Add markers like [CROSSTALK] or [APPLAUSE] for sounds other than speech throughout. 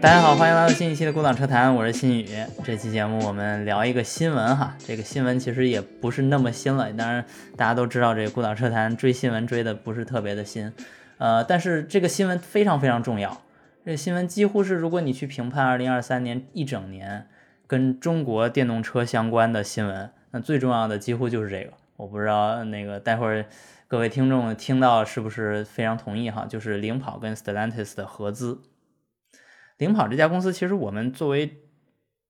大家好，欢迎来到新一期的孤岛车谈，我是新宇。这期节目我们聊一个新闻哈，这个新闻其实也不是那么新了，当然大家都知道这个孤岛车谈追新闻追的不是特别的新，呃，但是这个新闻非常非常重要。这新闻几乎是如果你去评判2023年一整年跟中国电动车相关的新闻，那最重要的几乎就是这个。我不知道那个待会儿各位听众听到是不是非常同意哈，就是领跑跟 Stellantis 的合资。领跑这家公司，其实我们作为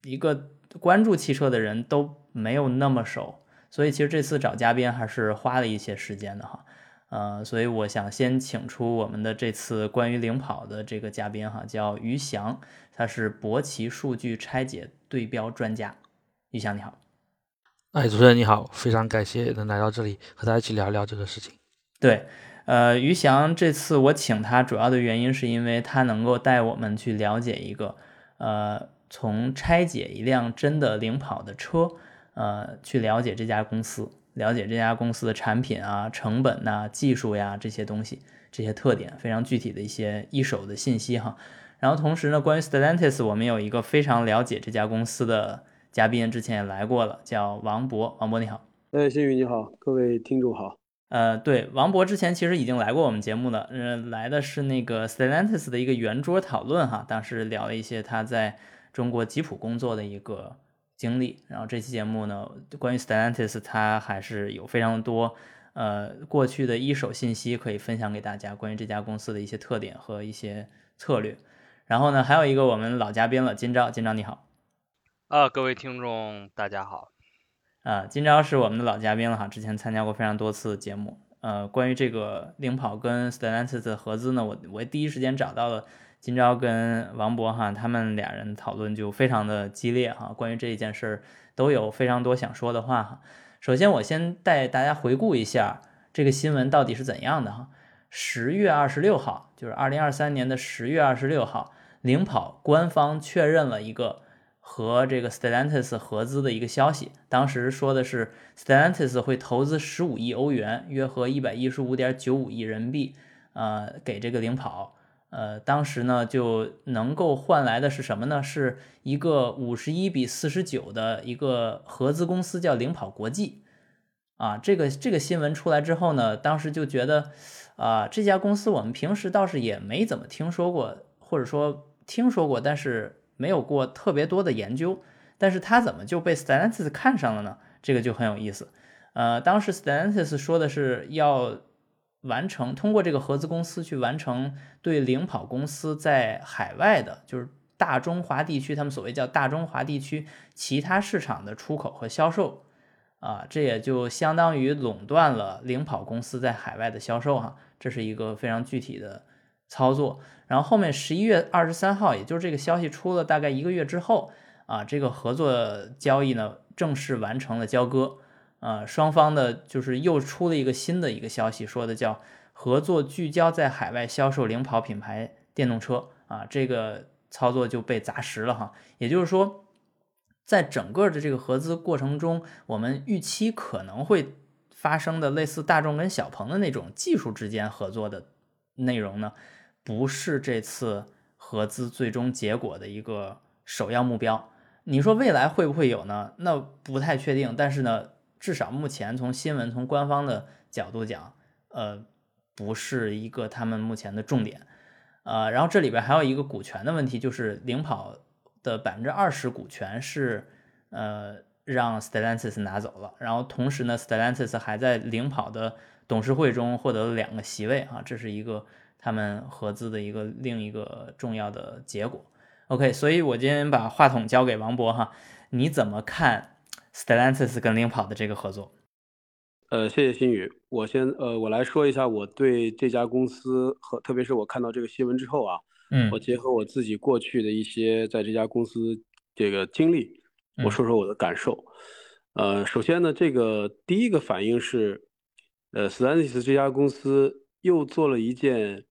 一个关注汽车的人都没有那么熟，所以其实这次找嘉宾还是花了一些时间的哈。呃，所以我想先请出我们的这次关于领跑的这个嘉宾哈，叫于翔，他是博奇数据拆解对标专家。于翔你好，哎，主持人你好，非常感谢能来到这里和大家一起聊聊这个事情。对。呃，于翔这次我请他主要的原因是因为他能够带我们去了解一个，呃，从拆解一辆真的领跑的车，呃，去了解这家公司，了解这家公司的产品啊、成本呐、技术呀这些东西，这些特点非常具体的一些一手的信息哈。然后同时呢，关于 Stellantis，我们有一个非常了解这家公司的嘉宾，之前也来过了，叫王博。王博你好，哎，新宇你好，各位听众好。呃，对，王博之前其实已经来过我们节目了，嗯，来的是那个 Stellantis 的一个圆桌讨论哈，当时聊了一些他在中国吉普工作的一个经历，然后这期节目呢，关于 Stellantis，他还是有非常多呃过去的一手信息可以分享给大家，关于这家公司的一些特点和一些策略，然后呢，还有一个我们老嘉宾了，金钊，金钊你好，啊，各位听众大家好。啊，金钊是我们的老嘉宾了哈，之前参加过非常多次节目。呃，关于这个领跑跟 Stellantis 的合资呢，我我第一时间找到了金钊跟王博哈，他们俩人讨论就非常的激烈哈。关于这一件事儿，都有非常多想说的话哈。首先，我先带大家回顾一下这个新闻到底是怎样的哈。十月二十六号，就是二零二三年的十月二十六号，领跑官方确认了一个。和这个 Stellantis 合资的一个消息，当时说的是 Stellantis 会投资十五亿欧元，约合一百一十五点九五亿人民币，呃，给这个领跑，呃，当时呢就能够换来的是什么呢？是一个五十一比四十九的一个合资公司，叫领跑国际，啊，这个这个新闻出来之后呢，当时就觉得，啊，这家公司我们平时倒是也没怎么听说过，或者说听说过，但是。没有过特别多的研究，但是他怎么就被 Stellantis 看上了呢？这个就很有意思。呃，当时 Stellantis 说的是要完成通过这个合资公司去完成对领跑公司在海外的，就是大中华地区，他们所谓叫大中华地区其他市场的出口和销售，啊，这也就相当于垄断了领跑公司在海外的销售哈，这是一个非常具体的。操作，然后后面十一月二十三号，也就是这个消息出了大概一个月之后，啊，这个合作交易呢正式完成了交割，啊，双方的就是又出了一个新的一个消息，说的叫合作聚焦在海外销售领跑品牌电动车，啊，这个操作就被砸实了哈，也就是说，在整个的这个合资过程中，我们预期可能会发生的类似大众跟小鹏的那种技术之间合作的内容呢。不是这次合资最终结果的一个首要目标。你说未来会不会有呢？那不太确定。但是呢，至少目前从新闻从官方的角度讲，呃，不是一个他们目前的重点。呃，然后这里边还有一个股权的问题，就是领跑的百分之二十股权是呃让 Stellantis 拿走了。然后同时呢，Stellantis 还在领跑的董事会中获得了两个席位啊，这是一个。他们合资的一个另一个重要的结果，OK，所以我今天把话筒交给王博哈，你怎么看 Stellantis 跟领跑的这个合作？呃，谢谢新宇，我先呃我来说一下我对这家公司和特别是我看到这个新闻之后啊，嗯，我结合我自己过去的一些在这家公司这个经历，我说说我的感受。呃，首先呢，这个第一个反应是，呃，Stellantis 这家公司又做了一件。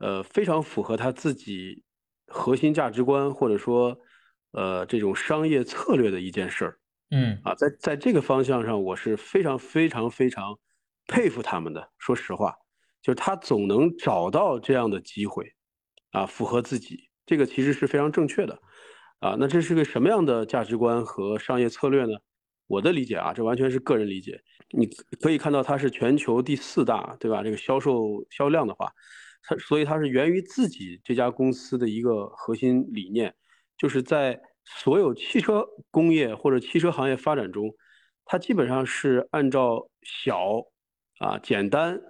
呃，非常符合他自己核心价值观，或者说，呃，这种商业策略的一件事儿。嗯，啊，在在这个方向上，我是非常非常非常佩服他们的。说实话，就是他总能找到这样的机会，啊，符合自己这个其实是非常正确的，啊，那这是个什么样的价值观和商业策略呢？我的理解啊，这完全是个人理解。你可以看到它是全球第四大，对吧？这个销售销量的话，它所以它是源于自己这家公司的一个核心理念，就是在所有汽车工业或者汽车行业发展中，它基本上是按照小啊简单，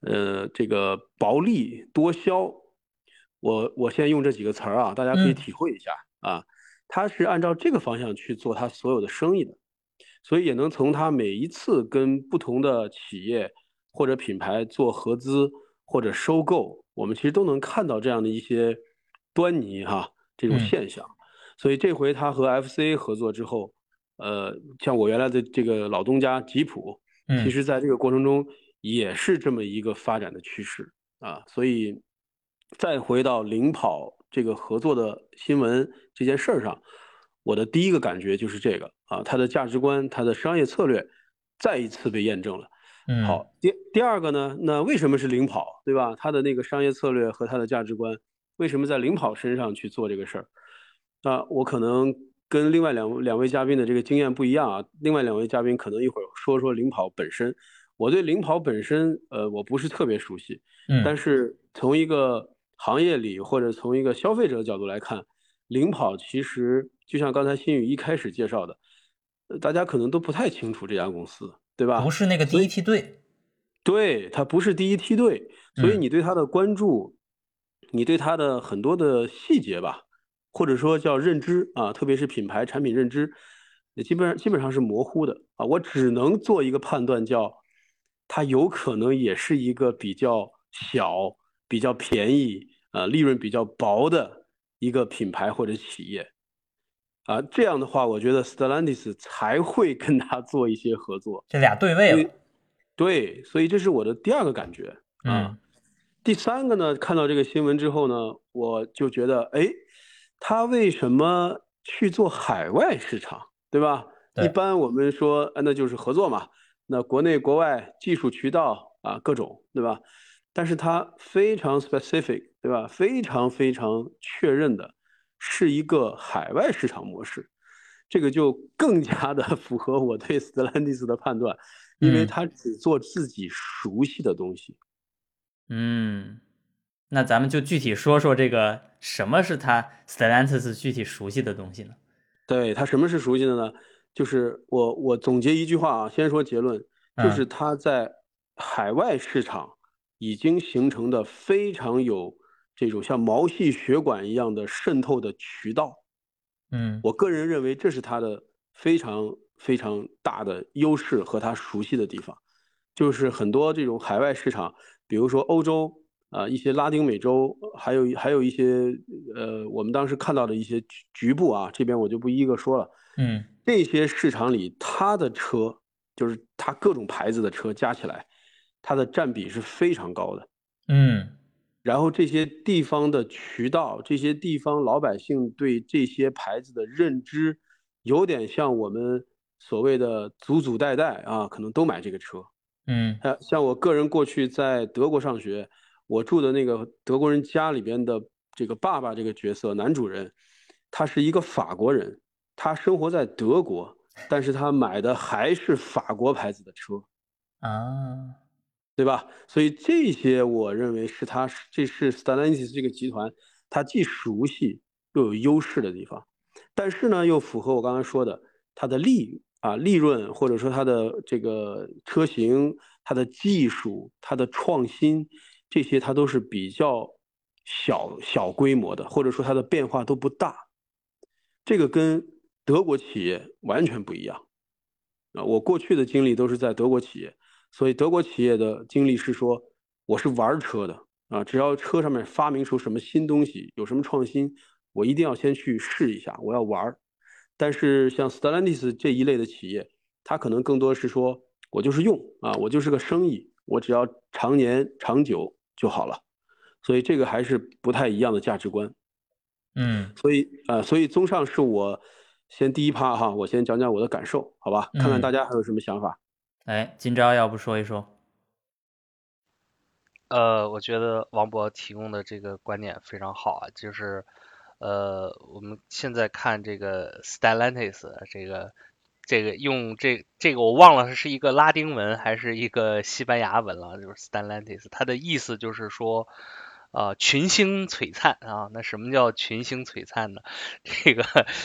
呃，这个薄利多销。我我先用这几个词儿啊，大家可以体会一下啊。他是按照这个方向去做他所有的生意的，所以也能从他每一次跟不同的企业或者品牌做合资或者收购，我们其实都能看到这样的一些端倪哈，这种现象。所以这回他和 FCA 合作之后，呃，像我原来的这个老东家吉普，其实在这个过程中也是这么一个发展的趋势啊，所以。再回到领跑这个合作的新闻这件事儿上，我的第一个感觉就是这个啊，它的价值观、它的商业策略再一次被验证了。嗯，好，第第二个呢，那为什么是领跑，对吧？他的那个商业策略和他的价值观，为什么在领跑身上去做这个事儿？啊，我可能跟另外两两位嘉宾的这个经验不一样啊。另外两位嘉宾可能一会儿说说领跑本身，我对领跑本身，呃，我不是特别熟悉。嗯，但是从一个行业里或者从一个消费者的角度来看，领跑其实就像刚才新宇一开始介绍的，大家可能都不太清楚这家公司，对吧？不是那个第一梯队，对，它不是第一梯队，所以你对它的关注，你对它的很多的细节吧，或者说叫认知啊，特别是品牌产品认知，基本上基本上是模糊的啊。我只能做一个判断，叫它有可能也是一个比较小。比较便宜，呃，利润比较薄的一个品牌或者企业，啊，这样的话，我觉得 Stellantis 才会跟他做一些合作。这俩对位了，对，所以这是我的第二个感觉啊。第三个呢，看到这个新闻之后呢，我就觉得，哎，他为什么去做海外市场，对吧？一般我们说，那就是合作嘛。那国内国外技术渠道啊，各种，对吧？但是他非常 specific，对吧？非常非常确认的，是一个海外市场模式，这个就更加的 [LAUGHS] 符合我对 Stellantis 的判断，因为他只做自己熟悉的东西。嗯，那咱们就具体说说这个什么是它 Stellantis 具体熟悉的东西呢？对他什么是熟悉的呢？就是我我总结一句话啊，先说结论，就是他在海外市场。已经形成的非常有这种像毛细血管一样的渗透的渠道，嗯，我个人认为这是它的非常非常大的优势和它熟悉的地方，就是很多这种海外市场，比如说欧洲啊，一些拉丁美洲，还有还有一些呃，我们当时看到的一些局部啊，这边我就不一一个说了，嗯，这些市场里它的车就是它各种牌子的车加起来。它的占比是非常高的，嗯，然后这些地方的渠道，这些地方老百姓对这些牌子的认知，有点像我们所谓的祖祖代代啊，可能都买这个车，嗯，像我个人过去在德国上学，我住的那个德国人家里边的这个爸爸这个角色男主人，他是一个法国人，他生活在德国，但是他买的还是法国牌子的车，啊。对吧？所以这些我认为是它，这是 Stellantis 这个集团，它既熟悉又有优势的地方，但是呢，又符合我刚才说的，它的利啊利润，或者说它的这个车型、它的技术、它的创新，这些它都是比较小小规模的，或者说它的变化都不大。这个跟德国企业完全不一样啊！我过去的经历都是在德国企业。所以德国企业的经历是说，我是玩车的啊，只要车上面发明出什么新东西，有什么创新，我一定要先去试一下，我要玩。但是像 Stellantis 这一类的企业，它可能更多是说，我就是用啊，我就是个生意，我只要常年长久就好了。所以这个还是不太一样的价值观。嗯，所以啊，所以综上是我先第一趴哈，我先讲讲我的感受，好吧？看看大家还有什么想法。哎，今朝要不说一说？呃，我觉得王博提供的这个观点非常好啊，就是，呃，我们现在看这个 Stellantis 这个这个用这这个我忘了是一个拉丁文还是一个西班牙文了，就是 Stellantis，它的意思就是说。啊，群星璀璨啊！那什么叫群星璀璨呢？[LAUGHS] 这个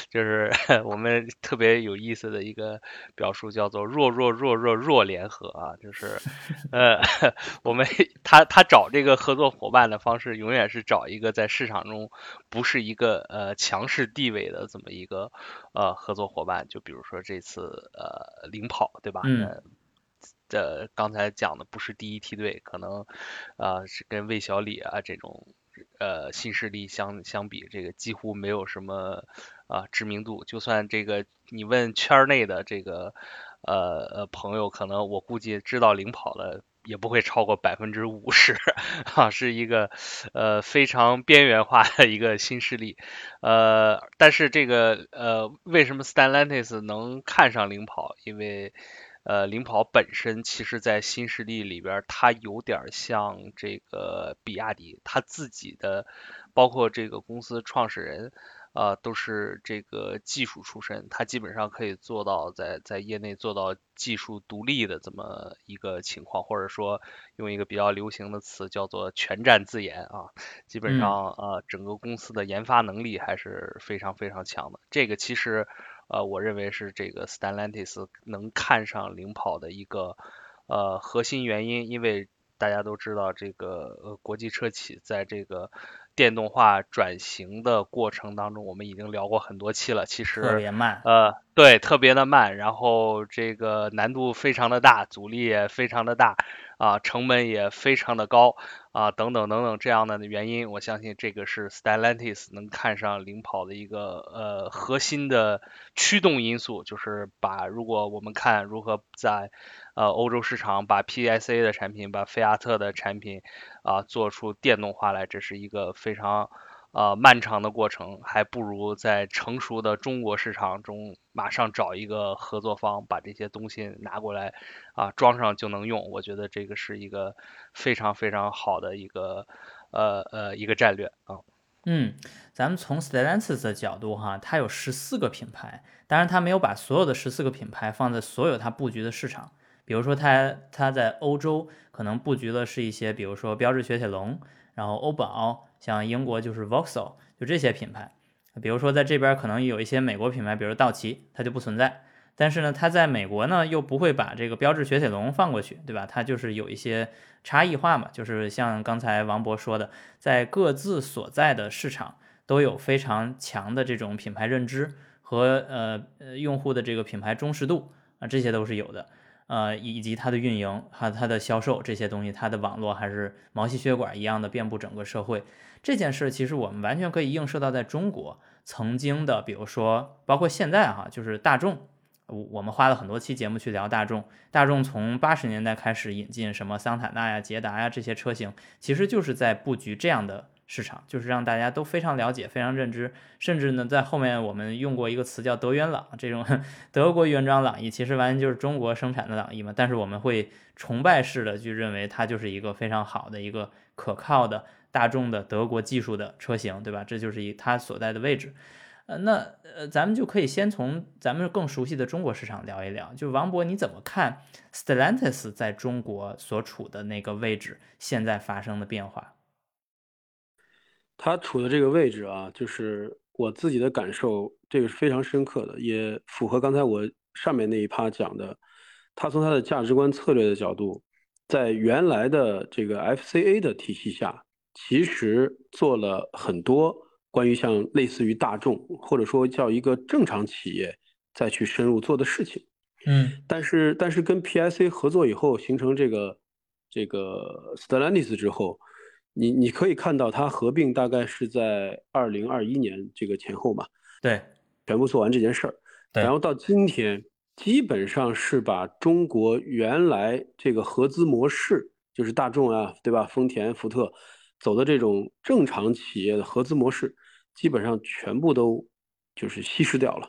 就是 [LAUGHS] 我们特别有意思的一个表述，叫做“弱弱弱弱弱联合”啊，就是呃，[LAUGHS] 我们他他找这个合作伙伴的方式，永远是找一个在市场中不是一个呃强势地位的这么一个呃合作伙伴。就比如说这次呃领跑，对吧？嗯。呃，刚才讲的不是第一梯队，可能，呃，是跟魏小李啊这种，呃，新势力相相比，这个几乎没有什么啊知名度。就算这个你问圈内的这个呃呃朋友，可能我估计知道领跑的也不会超过百分之五十，[LAUGHS] 啊，是一个呃非常边缘化的一个新势力。呃，但是这个呃，为什么 Stellantis 能看上领跑？因为呃，领跑本身其实，在新势力里边，它有点像这个比亚迪，它自己的，包括这个公司创始人，啊，都是这个技术出身，它基本上可以做到在在业内做到技术独立的这么一个情况，或者说用一个比较流行的词叫做全站自研啊，基本上呃，整个公司的研发能力还是非常非常强的，这个其实。呃，我认为是这个 Stellantis 能看上领跑的一个呃核心原因，因为大家都知道这个呃国际车企在这个电动化转型的过程当中，我们已经聊过很多期了，其实特别慢，呃，对，特别的慢，然后这个难度非常的大，阻力也非常的大，啊，成本也非常的高。啊，等等等等这样的原因，我相信这个是 Stellantis 能看上领跑的一个呃核心的驱动因素，就是把如果我们看如何在呃欧洲市场把 PSA 的产品，把菲亚特的产品啊做出电动化来，这是一个非常。呃，漫长的过程还不如在成熟的中国市场中马上找一个合作方，把这些东西拿过来啊装上就能用。我觉得这个是一个非常非常好的一个呃呃一个战略啊。嗯，咱们从 Stellantis 的角度哈，它有十四个品牌，当然它没有把所有的十四个品牌放在所有它布局的市场。比如说它它在欧洲可能布局的是一些，比如说标致雪铁龙，然后欧宝。像英国就是 Vauxhall，就这些品牌，比如说在这边可能有一些美国品牌，比如道奇，它就不存在。但是呢，它在美国呢又不会把这个标志雪铁龙放过去，对吧？它就是有一些差异化嘛，就是像刚才王博说的，在各自所在的市场都有非常强的这种品牌认知和呃呃用户的这个品牌忠实度啊，这些都是有的。呃，以及它的运营和它的销售这些东西，它的网络还是毛细血管一样的遍布整个社会。这件事其实我们完全可以映射到在中国曾经的，比如说包括现在哈，就是大众，我我们花了很多期节目去聊大众。大众从八十年代开始引进什么桑塔纳呀、捷达呀这些车型，其实就是在布局这样的。市场就是让大家都非常了解、非常认知，甚至呢，在后面我们用过一个词叫“德元朗”，这种德国原装朗逸，其实完全就是中国生产的朗逸嘛。但是我们会崇拜式的去认为它就是一个非常好的一个可靠的大众的德国技术的车型，对吧？这就是一它所在的位置。呃，那呃，咱们就可以先从咱们更熟悉的中国市场聊一聊。就王博，你怎么看 Stellantis 在中国所处的那个位置现在发生的变化？他处的这个位置啊，就是我自己的感受，这个是非常深刻的，也符合刚才我上面那一趴讲的。他从他的价值观策略的角度，在原来的这个 FCA 的体系下，其实做了很多关于像类似于大众，或者说叫一个正常企业再去深入做的事情。嗯，但是但是跟 PIC 合作以后，形成这个这个 Stellantis 之后。你你可以看到，它合并大概是在二零二一年这个前后嘛，对，全部做完这件事儿，然后到今天，基本上是把中国原来这个合资模式，就是大众啊，对吧？丰田、福特走的这种正常企业的合资模式，基本上全部都就是稀释掉了，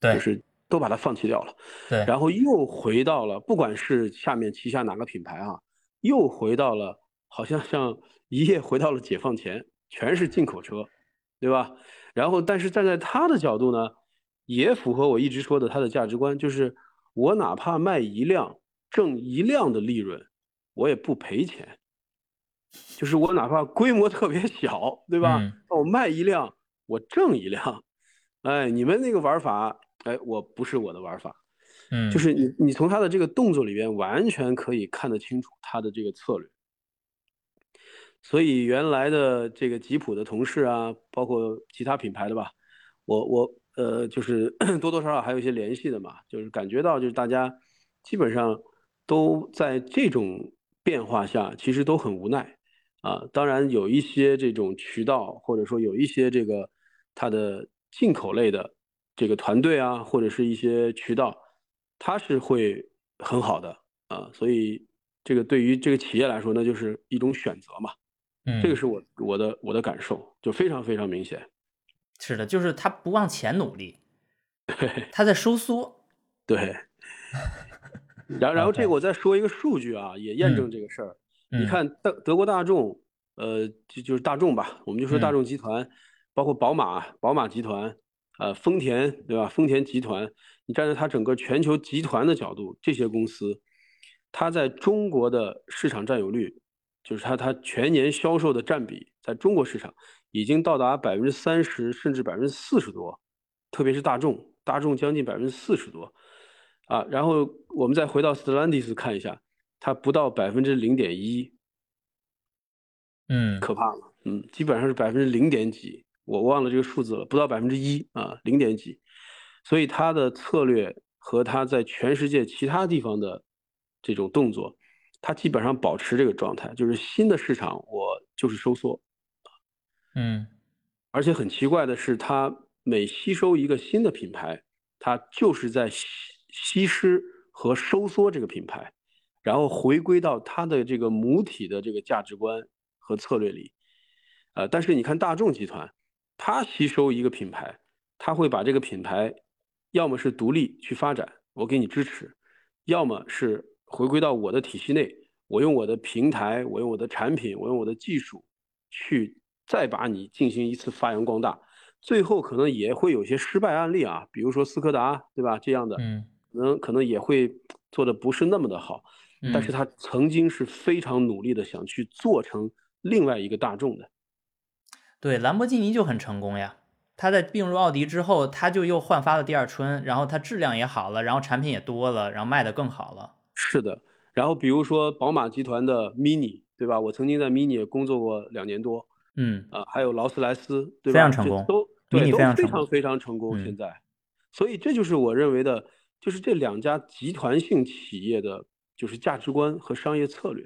对，就是都把它放弃掉了，对，然后又回到了，不管是下面旗下哪个品牌啊，又回到了好像像。[LAUGHS] 一夜回到了解放前，全是进口车，对吧？然后，但是站在他的角度呢，也符合我一直说的他的价值观，就是我哪怕卖一辆挣一辆的利润，我也不赔钱。就是我哪怕规模特别小，对吧？我卖一辆，我挣一辆。哎，你们那个玩法，哎，我不是我的玩法。嗯，就是你，你从他的这个动作里边完全可以看得清楚他的这个策略。所以原来的这个吉普的同事啊，包括其他品牌的吧，我我呃，就是 [COUGHS] 多多少少还有一些联系的嘛，就是感觉到就是大家基本上都在这种变化下，其实都很无奈啊。当然有一些这种渠道，或者说有一些这个它的进口类的这个团队啊，或者是一些渠道，它是会很好的啊。所以这个对于这个企业来说，那就是一种选择嘛。嗯，这个是我我的我的感受，就非常非常明显。是的，就是他不往前努力，[LAUGHS] 对，他在收缩。对。[LAUGHS] 然然后这个我再说一个数据啊，也验证这个事儿。你看德德国大众，呃，就就是大众吧，我们就说大众集团，包括宝马、宝马集团，呃，丰田，对吧？丰田集团，你站在它整个全球集团的角度，这些公司，它在中国的市场占有率。就是它，它全年销售的占比在中国市场已经到达百分之三十，甚至百分之四十多，特别是大众，大众将近百分之四十多，啊，然后我们再回到 Stellantis 看一下，它不到百分之零点一，嗯，可怕了，嗯，基本上是百分之零点几，我忘了这个数字了，不到百分之一啊，零点几，所以它的策略和它在全世界其他地方的这种动作。它基本上保持这个状态，就是新的市场我就是收缩，嗯，而且很奇怪的是，它每吸收一个新的品牌，它就是在吸吸湿和收缩这个品牌，然后回归到它的这个母体的这个价值观和策略里，呃，但是你看大众集团，它吸收一个品牌，它会把这个品牌，要么是独立去发展，我给你支持，要么是。回归到我的体系内，我用我的平台，我用我的产品，我用我的技术，去再把你进行一次发扬光大。最后可能也会有些失败案例啊，比如说斯柯达，对吧？这样的，嗯，可能可能也会做的不是那么的好。但是他曾经是非常努力的想去做成另外一个大众的。对，兰博基尼就很成功呀。他在并入奥迪之后，他就又焕发了第二春，然后它质量也好了，然后产品也多了，然后卖的更好了。是的，然后比如说宝马集团的 Mini，对吧？我曾经在 Mini 工作过两年多，嗯啊，还有劳斯莱斯，对吧？非常成功，都对，都非常非常成功。现在，所以这就是我认为的，就是这两家集团性企业的，就是价值观和商业策略，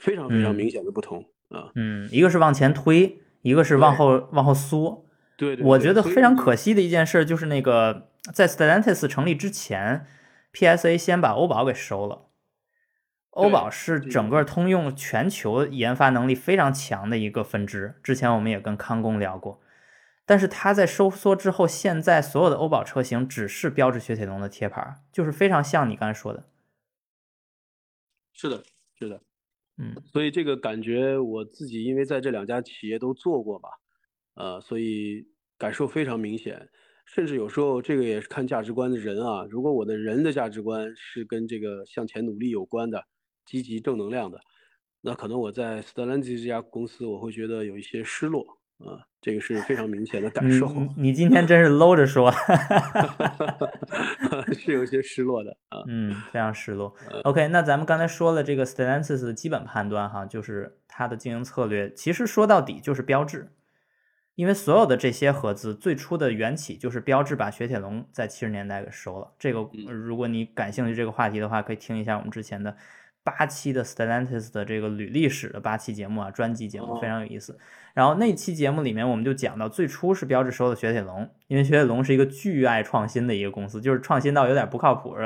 非常非常明显的不同啊。嗯，一个是往前推，一个是往后往后缩。对对，我觉得非常可惜的一件事就是那个在 Stellantis 成立之前。P.S.A. 先把欧宝给收了。欧宝是整个通用全球研发能力非常强的一个分支。之前我们也跟康工聊过，但是它在收缩之后，现在所有的欧宝车型只是标致雪铁龙的贴牌，就是非常像你刚才说的。是的，是的，嗯，所以这个感觉我自己因为在这两家企业都做过吧，呃，所以感受非常明显。甚至有时候这个也是看价值观的人啊。如果我的人的价值观是跟这个向前努力有关的、积极正能量的，那可能我在 Stellantis 这家公司我会觉得有一些失落啊。这个是非常明显的感受。[LAUGHS] 你今天真是搂着说，[LAUGHS] 是有些失落的啊。嗯，非常失落。OK，那咱们刚才说了这个 Stellantis 的基本判断哈，就是它的经营策略，其实说到底就是标志。因为所有的这些合资最初的缘起就是标志把雪铁龙在七十年代给收了。这个如果你感兴趣这个话题的话，可以听一下我们之前的八期的 Stellantis 的这个履历史的八期节目啊，专辑节目非常有意思。然后那期节目里面我们就讲到，最初是标志收的雪铁龙，因为雪铁龙是一个巨爱创新的一个公司，就是创新到有点不靠谱，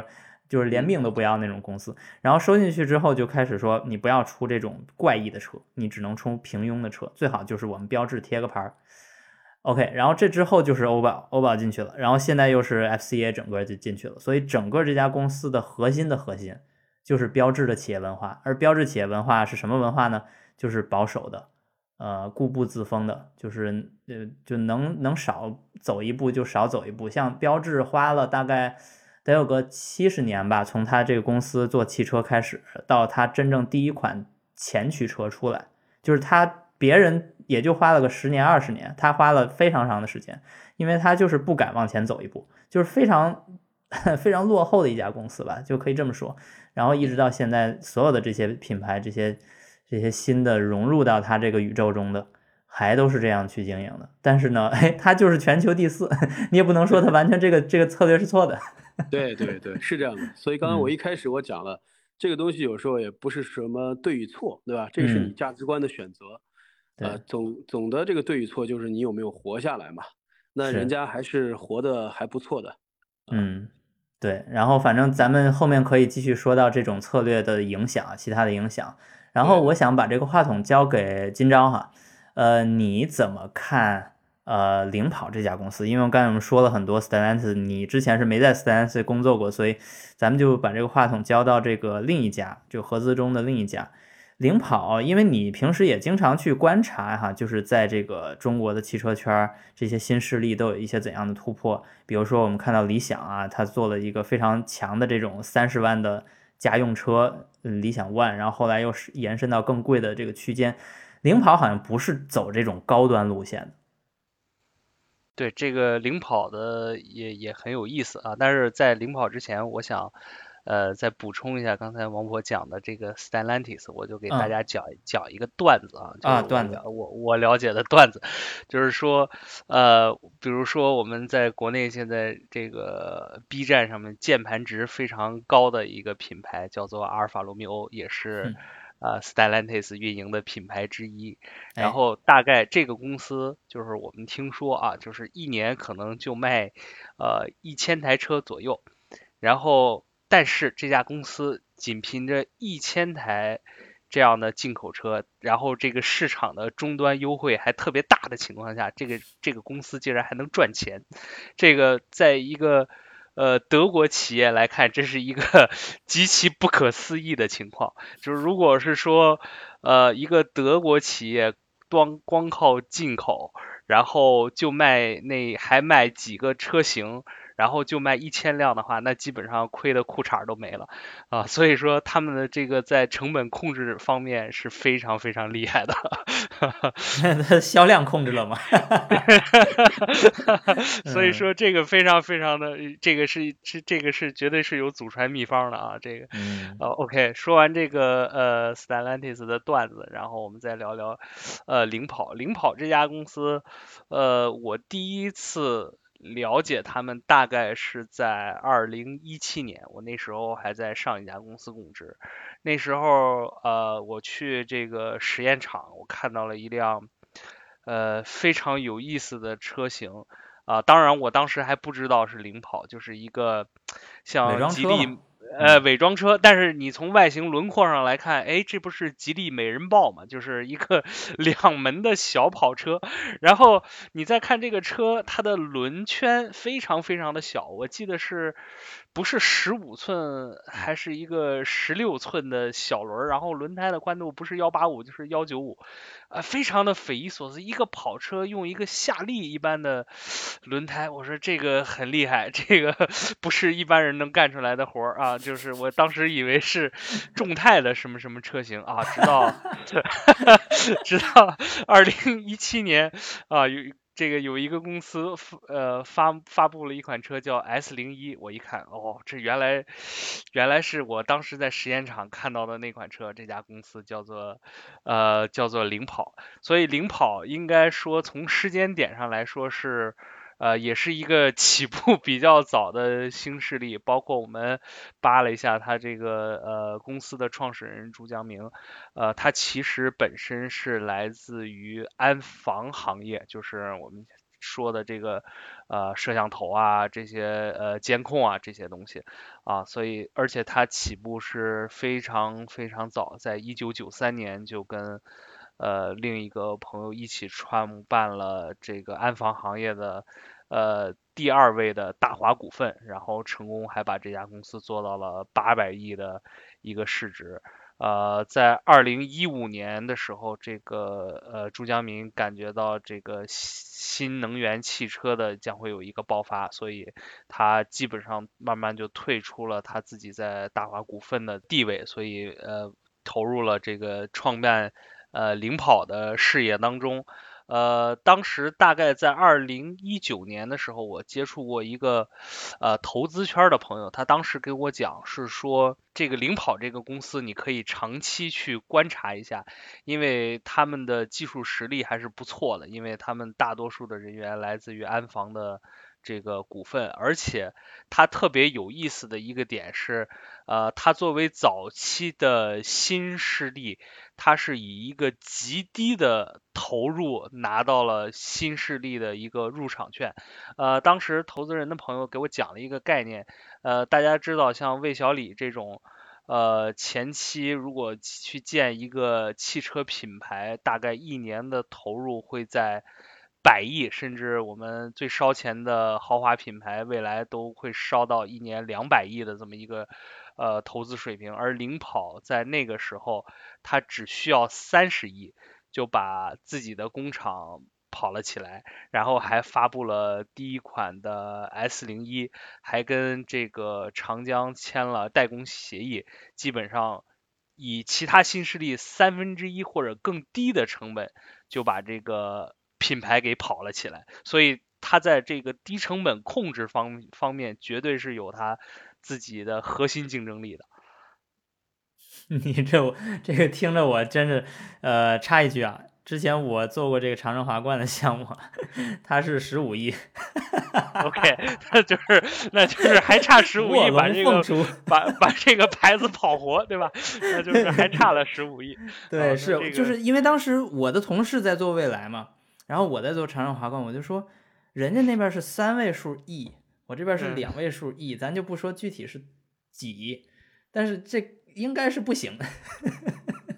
就是连命都不要那种公司。然后收进去之后就开始说，你不要出这种怪异的车，你只能出平庸的车，最好就是我们标志贴个牌儿。OK，然后这之后就是欧宝，欧宝进去了，然后现在又是 FCA 整个就进去了，所以整个这家公司的核心的核心就是标志的企业文化，而标志企业文化是什么文化呢？就是保守的，呃固步自封的，就是呃就能能少走一步就少走一步。像标志花了大概得有个七十年吧，从他这个公司做汽车开始，到他真正第一款前驱车出来，就是他别人也就花了个十年二十年，他花了非常长的时间，因为他就是不敢往前走一步，就是非常 [LAUGHS] 非常落后的一家公司吧，就可以这么说。然后一直到现在，所有的这些品牌这些。这些新的融入到它这个宇宙中的，还都是这样去经营的。但是呢，[LAUGHS] 哎，它就是全球第四，[LAUGHS] 你也不能说它完全这个这个策略是错的。对对对，是这样的。所以刚刚我一开始我讲了，这个东西有时候也不是什么对与错，对吧？这个是你价值观的选择。呃，总总的这个对与错就是你有没有活下来嘛？那人家还是活得还不错的。嗯，对。然后反正咱们后面可以继续说到这种策略的影响，其他的影响。然后我想把这个话筒交给今朝哈，呃，你怎么看呃领跑这家公司？因为刚才我们说了很多 Stellantis，你之前是没在 Stellantis 工作过，所以咱们就把这个话筒交到这个另一家，就合资中的另一家领跑。因为你平时也经常去观察哈，就是在这个中国的汽车圈，这些新势力都有一些怎样的突破？比如说我们看到理想啊，它做了一个非常强的这种三十万的。家用车，嗯，理想 ONE，然后后来又是延伸到更贵的这个区间，领跑好像不是走这种高端路线的。对，这个领跑的也也很有意思啊，但是在领跑之前，我想。呃，再补充一下刚才王博讲的这个 Stellantis，我就给大家讲讲一个段子啊，啊段子，我我了解的段子，就是说，呃，比如说我们在国内现在这个 B 站上面键盘值非常高的一个品牌叫做阿尔法罗密欧，也是呃 Stellantis 运营的品牌之一。然后大概这个公司就是我们听说啊，就是一年可能就卖呃一千台车左右，然后。但是这家公司仅凭着一千台这样的进口车，然后这个市场的终端优惠还特别大的情况下，这个这个公司竟然还能赚钱，这个在一个呃德国企业来看，这是一个 [LAUGHS] 极其不可思议的情况。就是如果是说呃一个德国企业光光靠进口，然后就卖那还卖几个车型。然后就卖一千辆的话，那基本上亏的裤衩都没了啊！所以说他们的这个在成本控制方面是非常非常厉害的。[LAUGHS] 销量控制了吗？[LAUGHS] 所以说这个非常非常的，这个是是这个是绝对是有祖传秘方的啊！这个，呃，OK，说完这个呃 Stellantis 的段子，然后我们再聊聊呃领跑。领跑这家公司，呃，我第一次。了解他们大概是在二零一七年，我那时候还在上一家公司供职。那时候，呃，我去这个实验场，我看到了一辆，呃，非常有意思的车型。啊，当然，我当时还不知道是领跑，就是一个像吉利。呃，伪装车，但是你从外形轮廓上来看，哎，这不是吉利美人豹嘛？就是一个 [LAUGHS] 两门的小跑车。然后你再看这个车，它的轮圈非常非常的小，我记得是。不是十五寸，还是一个十六寸的小轮儿，然后轮胎的宽度不是幺八五就是幺九五，啊，非常的匪夷所思，一个跑车用一个夏利一般的轮胎，我说这个很厉害，这个 [LAUGHS] 不是一般人能干出来的活儿啊，就是我当时以为是众泰的什么什么车型啊，直到 [LAUGHS] 直到二零一七年啊有。这个有一个公司呃发发布了一款车叫 S 零一，我一看哦，这原来原来是我当时在实验场看到的那款车，这家公司叫做呃叫做领跑，所以领跑应该说从时间点上来说是。呃，也是一个起步 [LAUGHS] 比较早的新势力，包括我们扒了一下他这个呃公司的创始人朱江明，呃，他其实本身是来自于安防行业，就是我们说的这个呃摄像头啊这些呃监控啊这些东西啊，所以而且他起步是非常非常早，在一九九三年就跟呃另一个朋友一起创办了这个安防行业的。呃，第二位的大华股份，然后成功还把这家公司做到了八百亿的一个市值，呃，在二零一五年的时候，这个呃朱江明感觉到这个新能源汽车的将会有一个爆发，所以他基本上慢慢就退出了他自己在大华股份的地位，所以呃投入了这个创办呃领跑的事业当中。呃，当时大概在二零一九年的时候，我接触过一个呃投资圈的朋友，他当时给我讲是说，这个领跑这个公司你可以长期去观察一下，因为他们的技术实力还是不错的，因为他们大多数的人员来自于安防的。这个股份，而且它特别有意思的一个点是，呃，它作为早期的新势力，它是以一个极低的投入拿到了新势力的一个入场券。呃，当时投资人的朋友给我讲了一个概念，呃，大家知道像魏小李这种，呃，前期如果去建一个汽车品牌，大概一年的投入会在。百亿，甚至我们最烧钱的豪华品牌，未来都会烧到一年两百亿的这么一个呃投资水平。而领跑在那个时候，它只需要三十亿，就把自己的工厂跑了起来，然后还发布了第一款的 S 零一，还跟这个长江签了代工协议，基本上以其他新势力三分之一或者更低的成本，就把这个。品牌给跑了起来，所以他在这个低成本控制方方面绝对是有他自己的核心竞争力的。[LAUGHS] 你这这个听着我真是，呃，插一句啊，之前我做过这个长城华冠的项目，它是十五亿。OK，那就是那就是还差十五亿 [LAUGHS] 把这个把把这个牌子跑活，对吧？那就是还差了十五亿。[LAUGHS] 对，是就是因为当时我的同事在做未来嘛。然后我在做长城华冠，我就说，人家那边是三位数亿，我这边是两位数亿，咱就不说具体是几，但是这应该是不行，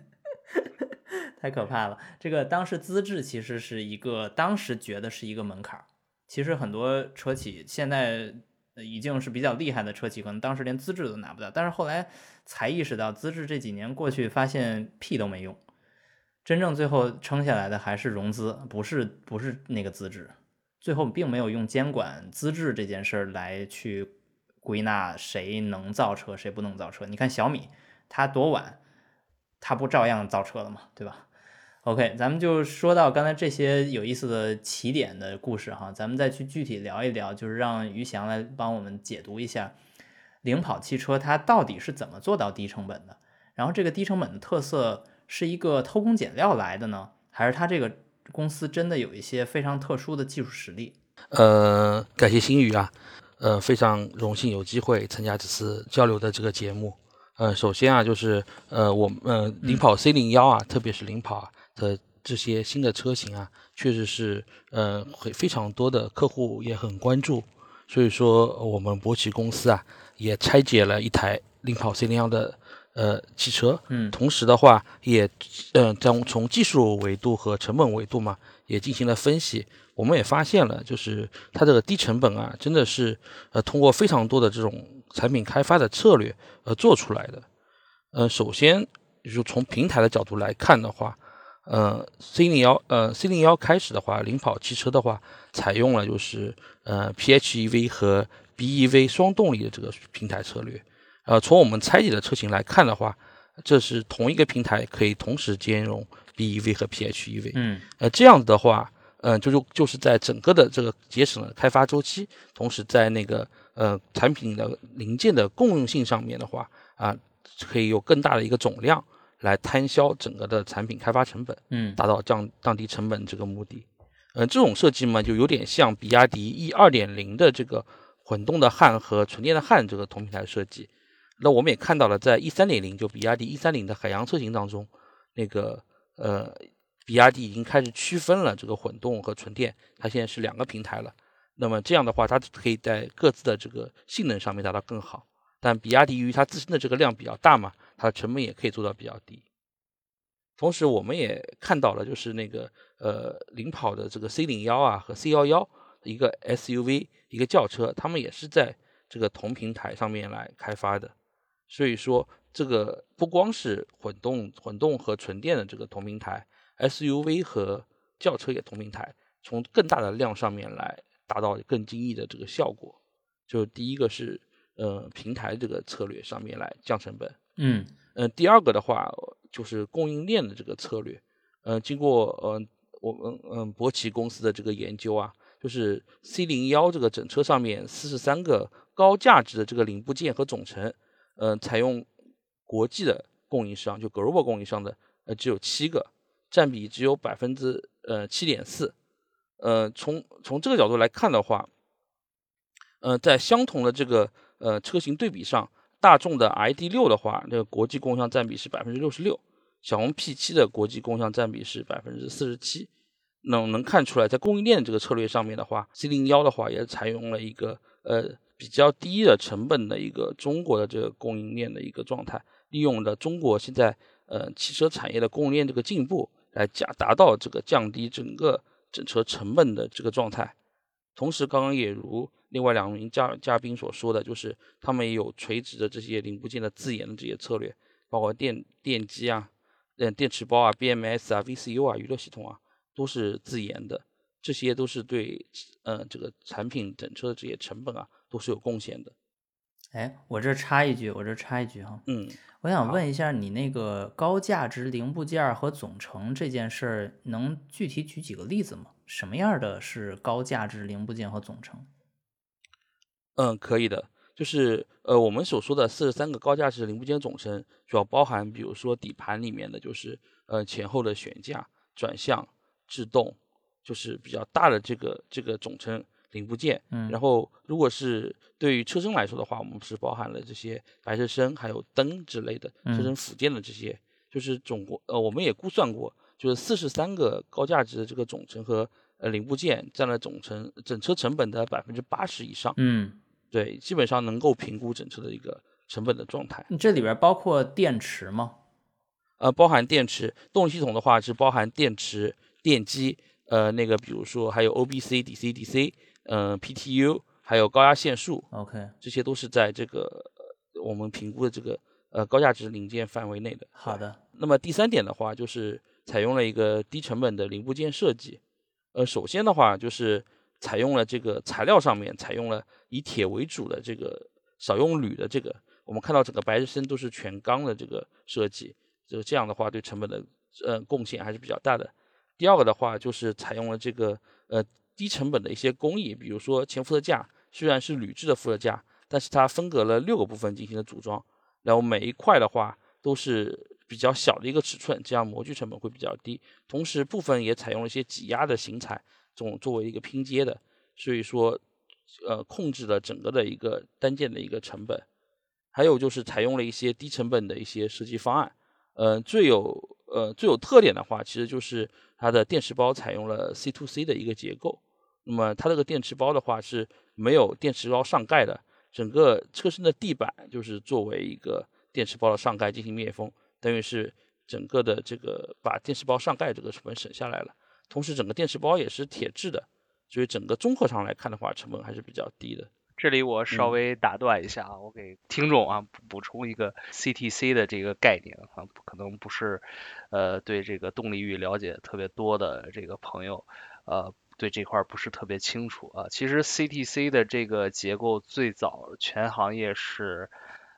[LAUGHS] 太可怕了。这个当时资质其实是一个，当时觉得是一个门槛儿。其实很多车企现在已经是比较厉害的车企，可能当时连资质都拿不到，但是后来才意识到，资质这几年过去，发现屁都没用。真正最后撑下来的还是融资，不是不是那个资质。最后并没有用监管资质这件事儿来去归纳谁能造车，谁不能造车。你看小米，它多晚，它不照样造车了吗？对吧？OK，咱们就说到刚才这些有意思的起点的故事哈，咱们再去具体聊一聊，就是让于翔来帮我们解读一下领跑汽车它到底是怎么做到低成本的，然后这个低成本的特色。是一个偷工减料来的呢，还是他这个公司真的有一些非常特殊的技术实力？呃，感谢新宇啊，呃，非常荣幸有机会参加这次交流的这个节目。呃，首先啊，就是呃，我们领跑 C 零幺啊，特别是领跑的这些新的车型啊，确实是呃，会非常多的客户也很关注，所以说我们博奇公司啊，也拆解了一台领跑 C 零幺的。呃，汽车，嗯，同时的话，也，呃，将从技术维度和成本维度嘛，也进行了分析。我们也发现了，就是它这个低成本啊，真的是，呃，通过非常多的这种产品开发的策略而做出来的。呃，首先，就从平台的角度来看的话，呃，C 零幺，呃，C 零幺开始的话，领跑汽车的话，采用了就是，呃，PHEV 和 BEV 双动力的这个平台策略。呃，从我们拆解的车型来看的话，这是同一个平台可以同时兼容 BEV 和 PHEV。嗯，呃，这样的话，嗯，就就就是在整个的这个节省了开发周期，同时在那个呃产品的零件的共用性上面的话，啊，可以有更大的一个总量来摊销整个的产品开发成本，嗯，达到降降低成本这个目的。呃，这种设计嘛，就有点像比亚迪 E 二点零的这个混动的汉和纯电的汉这个同平台设计。那我们也看到了，在 E 三点零就比亚迪 E 三零的海洋车型当中，那个呃，比亚迪已经开始区分了这个混动和纯电，它现在是两个平台了。那么这样的话，它可以在各自的这个性能上面达到更好。但比亚迪由于它自身的这个量比较大嘛，它的成本也可以做到比较低。同时，我们也看到了，就是那个呃，领跑的这个 C 零幺啊和 C 幺幺一个 SUV 一个轿车，他们也是在这个同平台上面来开发的。所以说，这个不光是混动、混动和纯电的这个同平台，SUV 和轿车也同平台，从更大的量上面来达到更精益的这个效果。就第一个是呃平台这个策略上面来降成本，嗯。呃，第二个的话就是供应链的这个策略，呃，经过呃我们嗯博奇公司的这个研究啊，就是 C 零幺这个整车上面四十三个高价值的这个零部件和总成，呃，采用国际的供应商，就 global 供应商的呃只有七个，占比只有百分之呃七点四，呃，从从这个角度来看的话。呃，在相同的这个呃车型对比上，大众的 ID 六的话，这个国际供应商占比是百分之六十六，小鹏 P 七的国际供应商占比是百分之四十七。那能看出来，在供应链这个策略上面的话，C 零幺的话也采用了一个呃比较低的成本的一个中国的这个供应链的一个状态，利用了中国现在呃汽车产业的供应链这个进步，来加达到这个降低整个整车成本的这个状态。同时，刚刚也如另外两名嘉嘉宾所说的，就是他们也有垂直的这些零部件的自研的这些策略，包括电电机啊、嗯电池包啊、BMS 啊、VCU 啊、娱乐系统啊，都是自研的，这些都是对呃这个产品整车的这些成本啊都是有贡献的。哎，我这插一句，我这插一句哈，嗯，我想问一下，你那个高价值零部件和总成这件事儿，能具体举几个例子吗？什么样的是高价值零部件和总成？嗯，可以的，就是呃我们所说的四十三个高价值零部件总成，主要包含比如说底盘里面的就是呃前后的悬架、转向、制动，就是比较大的这个这个总成零部件。嗯，然后如果是对于车身来说的话，我们是包含了这些白车身还有灯之类的车身附件的这些，就是总共呃我们也估算过，就是四十三个高价值的这个总成和呃零部件占了总成整车成本的百分之八十以上。嗯，对，基本上能够评估整车的一个成本的状态。这里边包括电池吗？呃，包含电池，动力系统的话是包含电池、电机，呃，那个比如说还有 OBC、DC、DC，呃，PTU，还有高压线束。OK，这些都是在这个我们评估的这个呃高价值零件范围内的。好的。那么第三点的话，就是采用了一个低成本的零部件设计。呃，首先的话就是采用了这个材料上面采用了以铁为主的这个少用铝的这个，我们看到整个白车身都是全钢的这个设计，就这样的话对成本的呃贡献还是比较大的。第二个的话就是采用了这个呃低成本的一些工艺，比如说前副车架虽然是铝制的副车架，但是它分隔了六个部分进行了组装，然后每一块的话都是比较小的一个尺寸，这样模具成本会比较低。同时部分也采用了一些挤压的型材，这种作为一个拼接的，所以说呃控制了整个的一个单件的一个成本。还有就是采用了一些低成本的一些设计方案，呃最有呃最有特点的话，其实就是它的电池包采用了 C to C 的一个结构。那么它这个电池包的话是没有电池包上盖的，整个车身的地板就是作为一个电池包的上盖进行密封，等于是整个的这个把电池包上盖这个成本省下来了。同时整个电池包也是铁质的，所以整个综合上来看的话，成本还是比较低的。这里我稍嗯微打断一下啊，我给听众啊补补充一个 CTC 的这个概念啊，可能不是呃对这个动力域了解特别多的这个朋友，呃对这块不是特别清楚啊。其实 CTC 的这个结构最早全行业是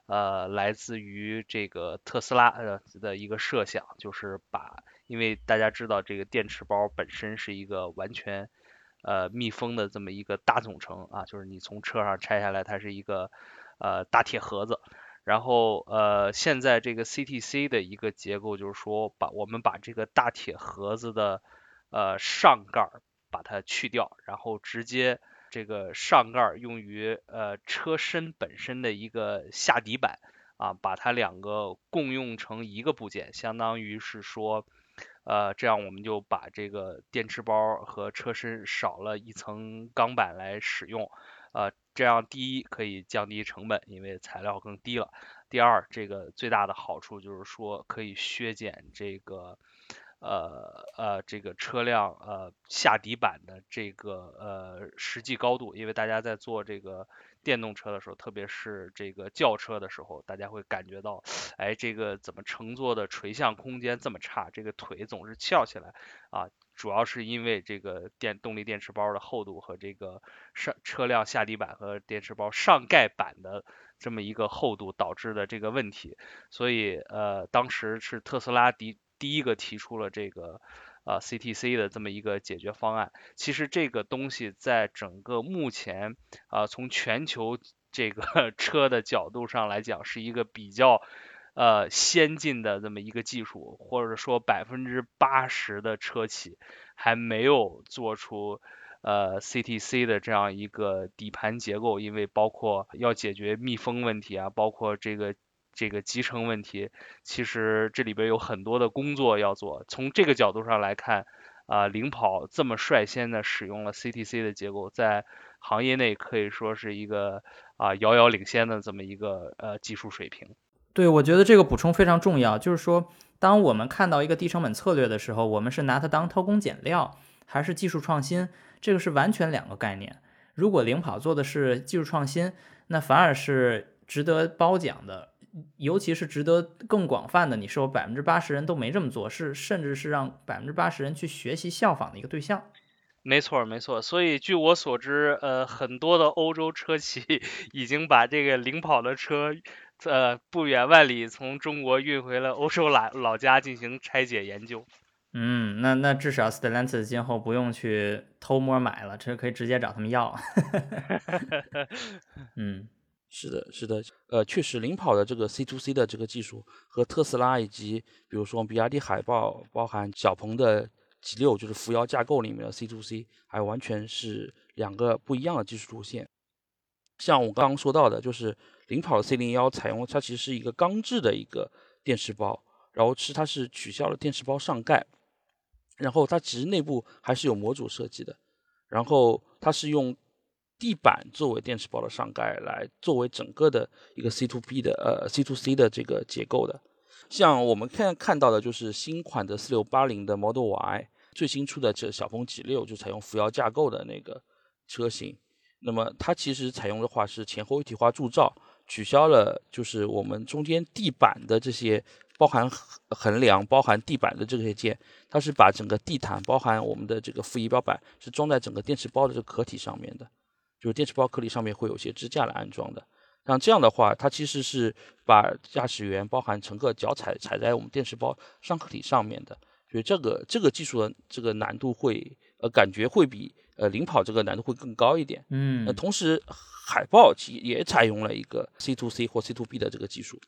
呃来自于这个特斯拉呃的一个设想，就是把因为大家知道这个电池包本身是一个完全呃密封的这么一个大总成啊，就是你从车上拆下来，它是一个呃大铁盒子。然后呃，现在这个 CTC 的一个结构就是说，把我们把这个大铁盒子的呃上盖把它去掉，然后直接这个上盖用于呃车身本身的一个下底板啊，把它两个共用成一个部件，相当于是说。呃，这样我们就把这个电池包和车身少了一层钢板来使用，呃，这样第一可以降低成本，因为材料更低了；第二，这个最大的好处就是说可以削减这个呃呃这个车辆呃下底板的这个呃实际高度，因为大家在做这个电动车的时候，特别是这个轿车的时候，大家会感觉到，哎，这个怎么乘坐的垂向空间这么差，这个腿总是翘起来。啊，主要是因为这个电动力电池包的厚度和这个上车辆下底板和电池包上盖板的这么一个厚度导致的这个问题，所以呃，当时是特斯拉第第一个提出了这个。啊，CTC 的这么一个解决方案，其实这个东西在整个目前啊，从全球这个 [LAUGHS] 车的角度上来讲，是一个比较呃先进的这么一个技术，或者说百分之八十的车企还没有做出呃 CTC 的这样一个底盘结构，因为包括要解决密封问题啊，包括这个。这个集成问题，其实这里边有很多的工作要做。从这个角度上来看，啊，领跑这么率先的使用了 CTC 的结构，在行业内可以说是一个啊遥遥领先的这么一个呃技术水平。对，我觉得这个补充非常重要。就是说，当我们看到一个低成本策略的时候，我们是拿它当偷工减料，还是技术创新？这个是完全两个概念。如果领跑做的是技术创新，那反而是值得褒奖的。尤其是值得更广泛的，你是有百分之八十人都没这么做，是甚至是让百分之八十人去学习效仿的一个对象。没错，没错。所以据我所知，呃，很多的欧洲车企 [LAUGHS] 已经把这个领跑的车，呃，不远万里从中国运回了欧洲老老家进行拆解研究。嗯，那那至少 Stellantis 今后不用去偷摸买了，这可以直接找他们要。[LAUGHS] [LAUGHS] 嗯。是的，是的，呃，确实，领跑的这个 C to C 的这个技术和特斯拉以及比如说比亚迪海豹，包含小鹏的 G 六，就是扶摇架构里面的 C to C，还完全是两个不一样的技术路线。像我刚刚说到的，就是领跑的 C 零幺采用它其实是一个钢制的一个电池包，然后是它是取消了电池包上盖，然后它其实内部还是有模组设计的，然后它是用。地板作为电池包的上盖，来作为整个的一个 C to B 的呃 C to C 的这个结构的。像我们看看到的，就是新款的四六八零的 Model Y，最新出的这小鹏 G 六就采用扶摇架构的那个车型。那么它其实采用的话是前后一体化铸造，取消了就是我们中间地板的这些包含横梁、包含地板的这些件，它是把整个地毯包含我们的这个副仪表板是装在整个电池包的这个壳体上面的。就是电池包颗粒上面会有些支架来安装的，像这样的话，它其实是把驾驶员包含乘客脚踩踩在我们电池包上壳体上面的，所以这个这个技术的这个难度会呃感觉会比呃领跑这个难度会更高一点。嗯，那同时海豹其也采用了一个 C to C 或 C to B 的这个技术，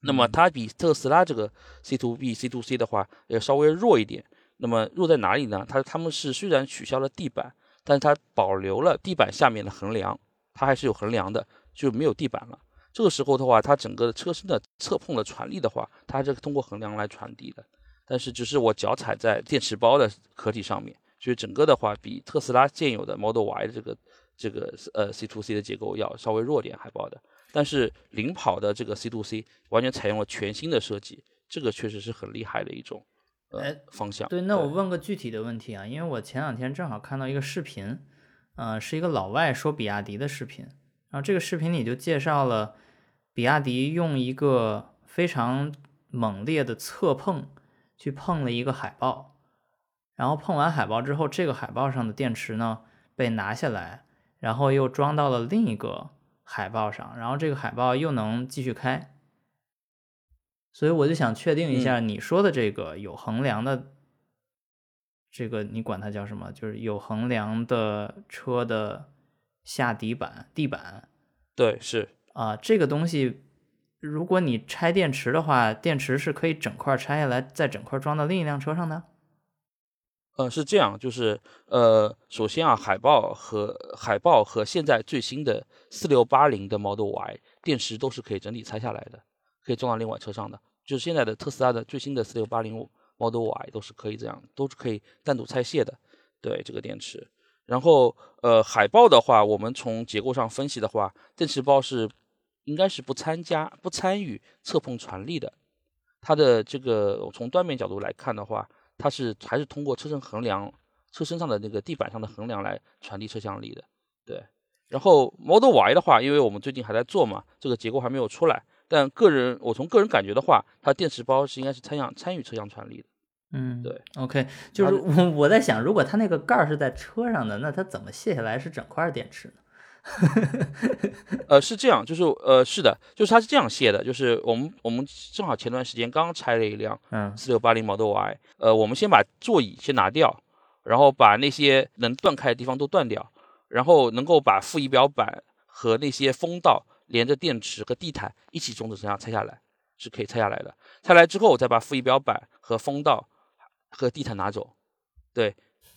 那么它比特斯拉这个 C to B C to C 的话要稍微弱一点。那么弱在哪里呢？它他们是虽然取消了地板。但是它保留了地板下面的横梁，它还是有横梁的，就没有地板了。这个时候的话，它整个的车身的侧碰的传力的话，它还是通过横梁来传递的。但是只是我脚踩在电池包的壳体上面，所以整个的话比特斯拉现有的 Model Y 的这个这个呃 C to C 的结构要稍微弱点，海豹的。但是领跑的这个 C to C 完全采用了全新的设计，这个确实是很厉害的一种。哎，方向对，那我问个具体的问题啊，因为我前两天正好看到一个视频，呃，是一个老外说比亚迪的视频，然后这个视频里就介绍了比亚迪用一个非常猛烈的侧碰去碰了一个海豹，然后碰完海豹之后，这个海豹上的电池呢被拿下来，然后又装到了另一个海豹上，然后这个海豹又能继续开。所以我就想确定一下，你说的这个有横梁的，这个你管它叫什么？就是有横梁的车的下底板、地板。对，是啊，这个东西，如果你拆电池的话，电池是可以整块拆下来，再整块装到另一辆车上的。呃，是这样，就是呃，首先啊，海豹和海豹和现在最新的四六八零的 Model Y 电池都是可以整体拆下来的。可以装到另外车上的，就是现在的特斯拉的最新的四六八零 Model Y 都是可以这样，都是可以单独拆卸的。对这个电池，然后呃，海豹的话，我们从结构上分析的话，电池包是应该是不参加、不参与侧碰传力的。它的这个从端面角度来看的话，它是还是通过车身横梁、车身上的那个地板上的横梁来传递车向力的。对。然后 Model Y 的话，因为我们最近还在做嘛，这个结构还没有出来。但个人我从个人感觉的话，它电池包是应该是参向参与车厢传力的。嗯，对，OK，就是我我在想，如果它那个盖儿是在车上的，那它怎么卸下来是整块电池呢？[LAUGHS] 呃，是这样，就是呃，是的，就是它是这样卸的，就是我们我们正好前段时间刚拆了一辆嗯四六八零 Model Y，呃，我们先把座椅先拿掉，然后把那些能断开的地方都断掉，然后能够把副仪表板和那些风道连着电池和地毯一起从车上拆下来，是可以拆下来的。拆来之后，我再把副仪表板和风道和地毯拿走，对，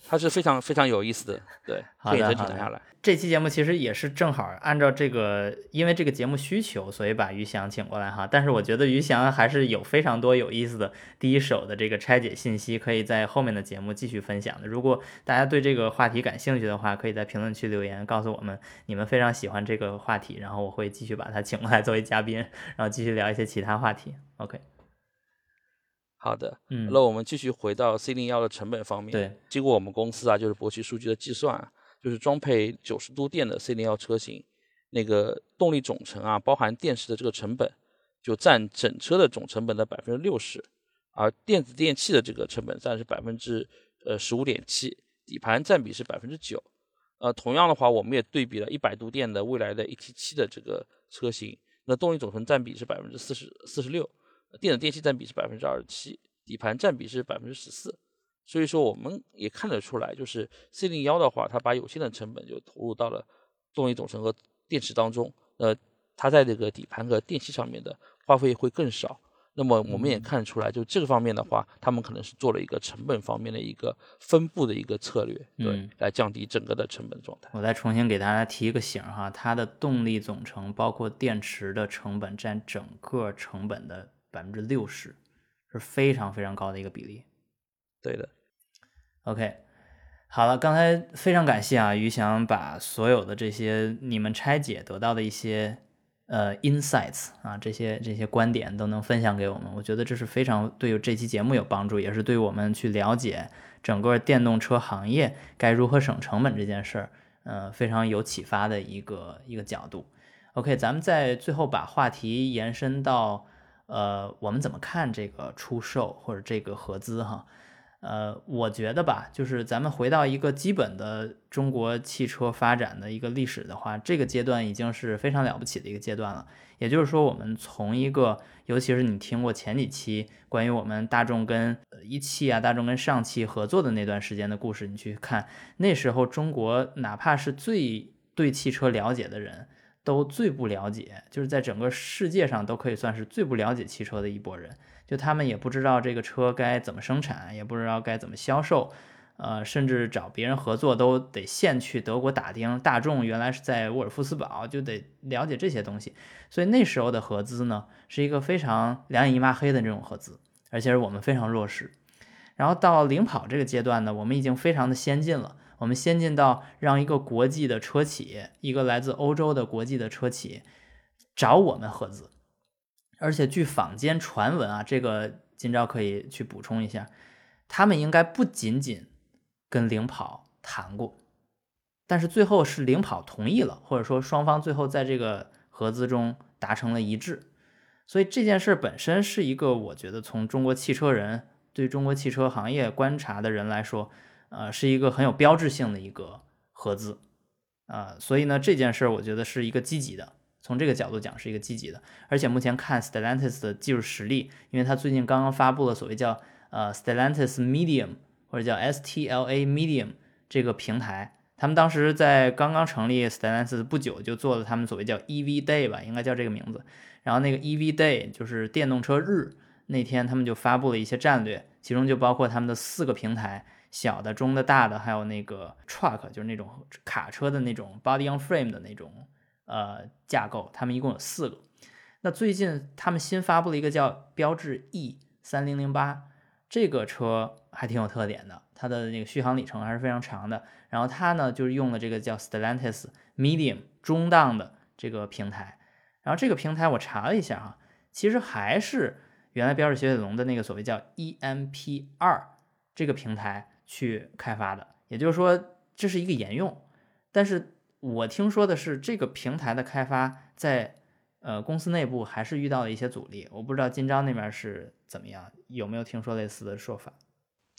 它是非常非常有意思的，对，可以好的好的整体拿下来。这期节目其实也是正好按照这个，因为这个节目需求，所以把于翔请过来哈。但是我觉得于翔还是有非常多有意思的第一手的这个拆解信息，可以在后面的节目继续分享的。如果大家对这个话题感兴趣的话，可以在评论区留言告诉我们你们非常喜欢这个话题，然后我会继续把他请过来作为嘉宾，然后继续聊一些其他话题。OK，好的，嗯，那我们继续回到 C 零幺的成本方面。对，经过我们公司啊，就是博奇数据的计算啊，就是装配九十度电的 C 零幺车型，那个动力总成啊，包含电池的这个成本，就占整车的总成本的百分之六十，而电子电器的这个成本占是百分之呃十五点七，底盘占比是百分之九。呃，同样的话，我们也对比了一百度电的未来的 ET 七的这个车型，那动力总成占比是百分之四十四十六，电子电器占比是百分之二十七，底盘占比是百分之十四。所以说，我们也看得出来，就是 C 零幺的话，它把有限的成本就投入到了动力总成和电池当中，呃，它在这个底盘和电器上面的花费会更少。那么我们也看出来，就这个方面的话，他们可能是做了一个成本方面的一个分布的一个策略，对，嗯来降低整个的成本状态。我再重新给大家提一个醒儿哈，它的动力总成包括电池的成本占整个成本的百分之六十，是非常非常高的一个比例。对的，OK，好了，刚才非常感谢啊，于翔把所有的这些你们拆解得到的一些呃 insights 啊，这些这些观点都能分享给我们，我觉得这是非常对这期节目有帮助，也是对我们去了解整个电动车行业该如何省成本这件事儿，呃，非常有启发的一个一个角度。OK，咱们在最后把话题延伸到呃，我们怎么看这个出售或者这个合资哈？呃，我觉得吧，就是咱们回到一个基本的中国汽车发展的一个历史的话，这个阶段已经是非常了不起的一个阶段了。也就是说，我们从一个，尤其是你听过前几期关于我们大众跟一汽啊、大众跟上汽合作的那段时间的故事，你去看，那时候中国哪怕是最对汽车了解的人，都最不了解，就是在整个世界上都可以算是最不了解汽车的一拨人。就他们也不知道这个车该怎么生产，也不知道该怎么销售，呃，甚至找别人合作都得现去德国打听。大众原来是在沃尔夫斯堡，就得了解这些东西。所以那时候的合资呢，是一个非常两眼一抹黑的这种合资，而且是我们非常弱势。然后到领跑这个阶段呢，我们已经非常的先进了，我们先进到让一个国际的车企，一个来自欧洲的国际的车企找我们合资。而且据坊间传闻啊，这个今朝可以去补充一下，他们应该不仅仅跟领跑谈过，但是最后是领跑同意了，或者说双方最后在这个合资中达成了一致。所以这件事本身是一个，我觉得从中国汽车人对中国汽车行业观察的人来说，呃，是一个很有标志性的一个合资啊、所以呢，这件事儿我觉得是一个积极的。从这个角度讲是一个积极的，而且目前看 Stellantis 的技术实力，因为它最近刚刚发布了所谓叫呃 Stellantis Medium 或者叫 STLA Medium 这个平台，他们当时在刚刚成立 Stellantis 不久就做了他们所谓叫 EV Day 吧，应该叫这个名字。然后那个 EV Day 就是电动车日那天，他们就发布了一些战略，其中就包括他们的四个平台。小的、中的、大的，还有那个 truck，就是那种卡车的那种 body on frame 的那种呃架构，他们一共有四个。那最近他们新发布了一个叫标致 E 三零零八，这个车还挺有特点的，它的那个续航里程还是非常长的。然后它呢就是用了这个叫 Stellantis Medium 中档的这个平台。然后这个平台我查了一下哈，其实还是原来标致雪铁龙的那个所谓叫 EMP 二这个平台。去开发的，也就是说这是一个沿用，但是我听说的是这个平台的开发在呃公司内部还是遇到了一些阻力，我不知道金章那边是怎么样，有没有听说类似的说法？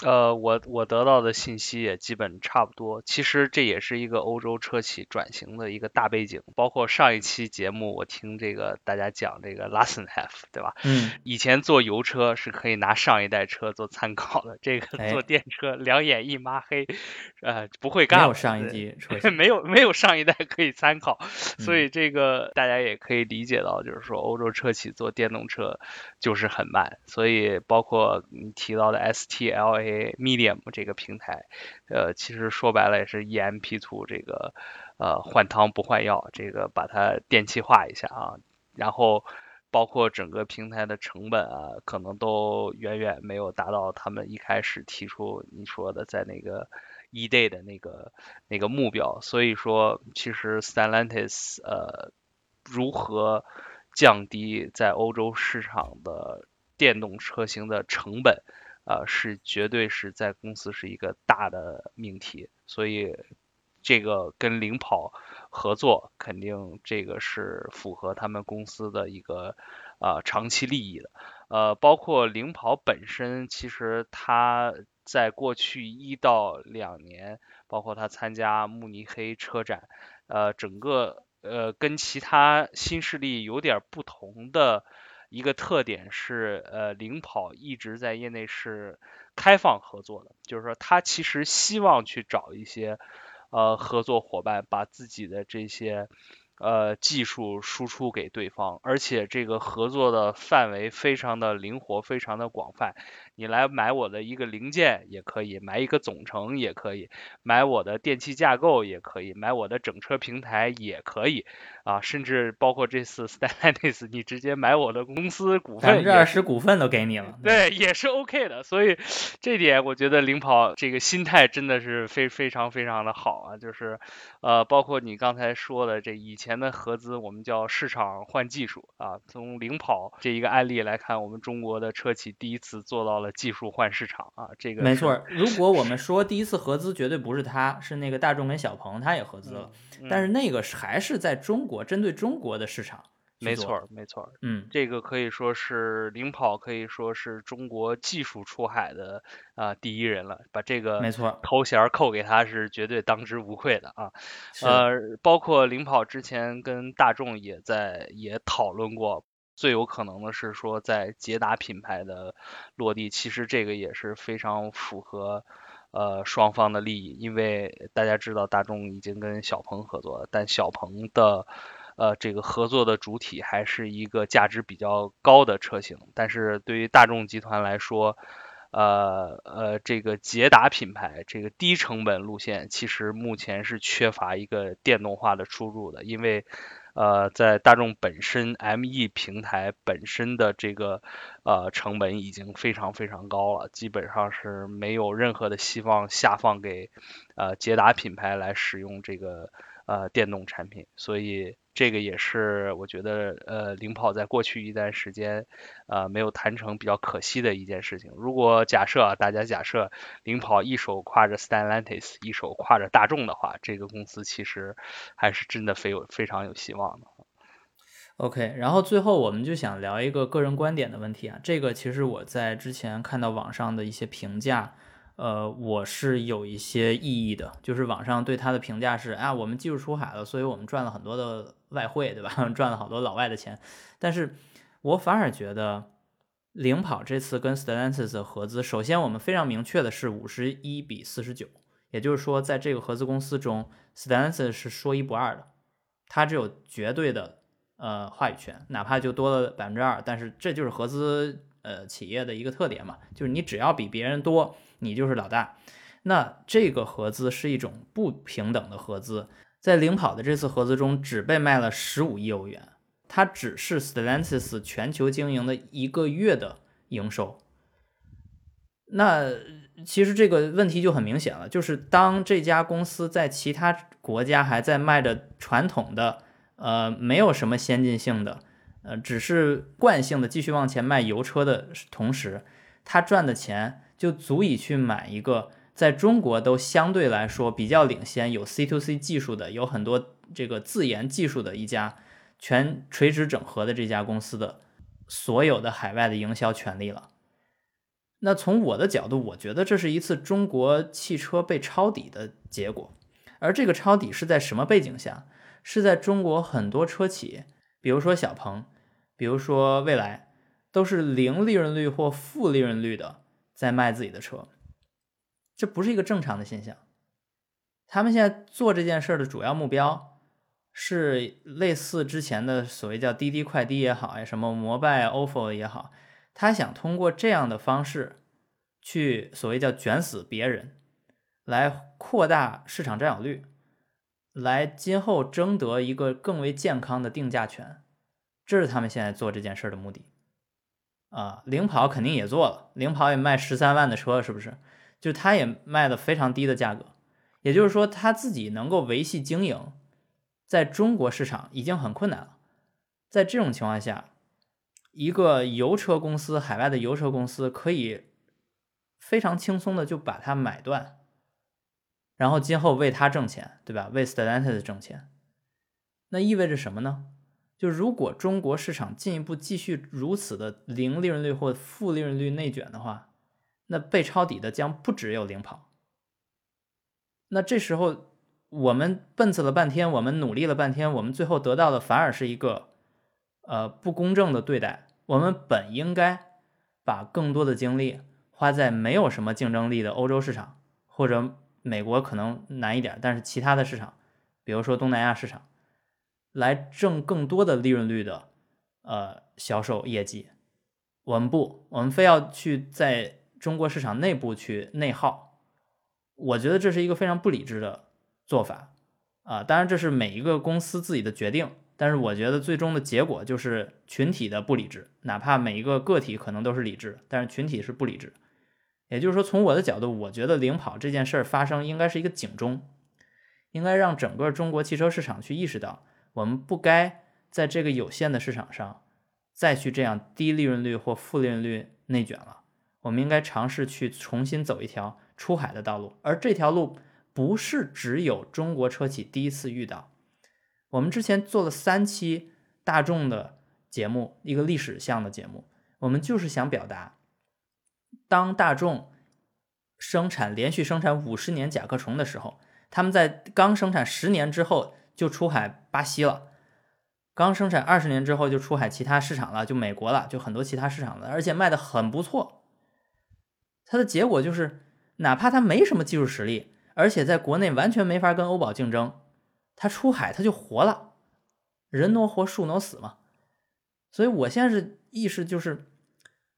呃，我我得到的信息也基本差不多。其实这也是一个欧洲车企转型的一个大背景。包括上一期节目，我听这个大家讲这个 Lassenhef，对吧？嗯，以前做油车是可以拿上一代车做参考的，这个做电车两眼一抹黑，呃，不会干。没有上一季车，[LAUGHS] 没有没有上一代可以参考，所以这个大家也可以理解到，就是说欧洲车企做电动车就是很慢。所以包括你提到的 STLA。Medium 这个平台，呃，其实说白了也是 EMP2 这个，呃，换汤不换药，这个把它电气化一下啊，然后包括整个平台的成本啊，可能都远远没有达到他们一开始提出你说的在那个 E Day 的那个那个目标，所以说其实 Stellantis 呃如何降低在欧洲市场的电动车型的成本？呃，是绝对是在公司是一个大的命题，所以这个跟领跑合作，肯定这个是符合他们公司的一个呃长期利益的。呃，包括领跑本身，其实它在过去一到两年，包括它参加慕尼黑车展，呃，整个呃跟其他新势力有点不同的。一个特点是，呃，领跑一直在业内是开放合作的，就是说，他其实希望去找一些，呃，合作伙伴，把自己的这些。呃，技术输出给对方，而且这个合作的范围非常的灵活，非常的广泛。你来买我的一个零件也可以，买一个总成也可以，买我的电器架构也可以，买我的整车平台也可以啊，甚至包括这次 Stellantis，你直接买我的公司股份，百分之二十股份都给你了，对，也是 OK 的。所以这点我觉得领跑这个心态真的是非非常非常的好啊，就是呃，包括你刚才说的这以前。前的合资我们叫市场换技术啊，从领跑这一个案例来看，我们中国的车企第一次做到了技术换市场啊，这个没错。如果我们说第一次合资绝对不是他，是那个大众跟小鹏，他也合资了，但是那个还是在中国针对中国的市场。没错，没错，嗯，这个可以说是领跑，可以说是中国技术出海的啊第一人了，把这个没错头衔扣给他是绝对当之无愧的啊。呃，包括领跑之前跟大众也在也讨论过，最有可能的是说在捷达品牌的落地，其实这个也是非常符合呃双方的利益，因为大家知道大众已经跟小鹏合作了，但小鹏的。呃，这个合作的主体还是一个价值比较高的车型，但是对于大众集团来说，呃呃，这个捷达品牌这个低成本路线，其实目前是缺乏一个电动化的出入的，因为呃，在大众本身 ME 平台本身的这个呃成本已经非常非常高了，基本上是没有任何的希望下放给呃捷达品牌来使用这个呃电动产品，所以。这个也是我觉得，呃，领跑在过去一段时间，呃，没有谈成比较可惜的一件事情。如果假设啊，大家假设领跑一手挎着 Stellantis，一手挎着大众的话，这个公司其实还是真的非有非常有希望的。OK，然后最后我们就想聊一个个人观点的问题啊，这个其实我在之前看到网上的一些评价。呃，我是有一些异议的，就是网上对他的评价是，啊，我们技术出海了，所以我们赚了很多的外汇，对吧？[LAUGHS] 赚了好多老外的钱。但是我反而觉得，领跑这次跟 Stanis 的合资，首先我们非常明确的是五十一比四十九，也就是说，在这个合资公司中，Stanis 是说一不二的，它只有绝对的呃话语权，哪怕就多了百分之二，但是这就是合资呃企业的一个特点嘛，就是你只要比别人多。你就是老大，那这个合资是一种不平等的合资，在领跑的这次合资中，只被卖了十五亿欧元，它只是 Stellantis 全球经营的一个月的营收。那其实这个问题就很明显了，就是当这家公司在其他国家还在卖着传统的，呃，没有什么先进性的，呃，只是惯性的继续往前卖油车的同时，它赚的钱。就足以去买一个在中国都相对来说比较领先，有 C to C 技术的，有很多这个自研技术的一家全垂直整合的这家公司的所有的海外的营销权利了。那从我的角度，我觉得这是一次中国汽车被抄底的结果，而这个抄底是在什么背景下？是在中国很多车企，比如说小鹏，比如说蔚来，都是零利润率或负利润率的在卖自己的车。这不是一个正常的现象。他们现在做这件事的主要目标是类似之前的所谓叫滴滴快滴也好呀，什么摩拜、ofo 也好，他想通过这样的方式去所谓叫卷死别人，来扩大市场占有率，来今后争得一个更为健康的定价权。这是他们现在做这件事的目的。啊，领跑肯定也做了，领跑也卖十三万的车，是不是？就他也卖的非常低的价格，也就是说他自己能够维系经营，在中国市场已经很困难了。在这种情况下，一个油车公司，海外的油车公司可以非常轻松的就把它买断，然后今后为他挣钱，对吧？为 Stellantis 挣钱，那意味着什么呢？就如果中国市场进一步继续如此的零利润率或负利润率内卷的话，那被抄底的将不只有领跑。那这时候我们奔刺了半天，我们努力了半天，我们最后得到的反而是一个呃不公正的对待。我们本应该把更多的精力花在没有什么竞争力的欧洲市场，或者美国可能难一点，但是其他的市场，比如说东南亚市场，来挣更多的利润率的呃销售业绩。我们不，我们非要去在。中国市场内部去内耗，我觉得这是一个非常不理智的做法啊！当然，这是每一个公司自己的决定，但是我觉得最终的结果就是群体的不理智。哪怕每一个个体可能都是理智，但是群体是不理智。也就是说，从我的角度，我觉得领跑这件事儿发生应该是一个警钟，应该让整个中国汽车市场去意识到，我们不该在这个有限的市场上再去这样低利润率或负利润率内卷了。我们应该尝试去重新走一条出海的道路，而这条路不是只有中国车企第一次遇到。我们之前做了三期大众的节目，一个历史向的节目，我们就是想表达，当大众生产连续生产五十年甲壳虫的时候，他们在刚生产十年之后就出海巴西了，刚生产二十年之后就出海其他市场了，就美国了，就很多其他市场了，而且卖的很不错。它的结果就是，哪怕它没什么技术实力，而且在国内完全没法跟欧宝竞争，它出海它就活了，人挪活，树挪死嘛。所以我现在是意识就是，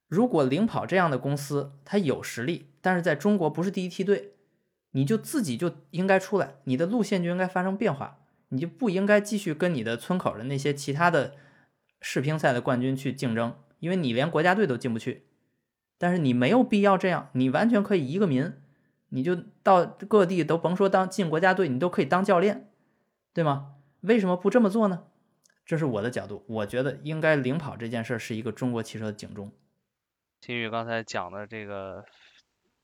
如果领跑这样的公司它有实力，但是在中国不是第一梯队，你就自己就应该出来，你的路线就应该发生变化，你就不应该继续跟你的村口的那些其他的世乒赛的冠军去竞争，因为你连国家队都进不去。但是你没有必要这样，你完全可以一个民，你就到各地都甭说当进国家队，你都可以当教练，对吗？为什么不这么做呢？这是我的角度，我觉得应该领跑这件事是一个中国汽车的警钟。秦宇刚才讲的这个，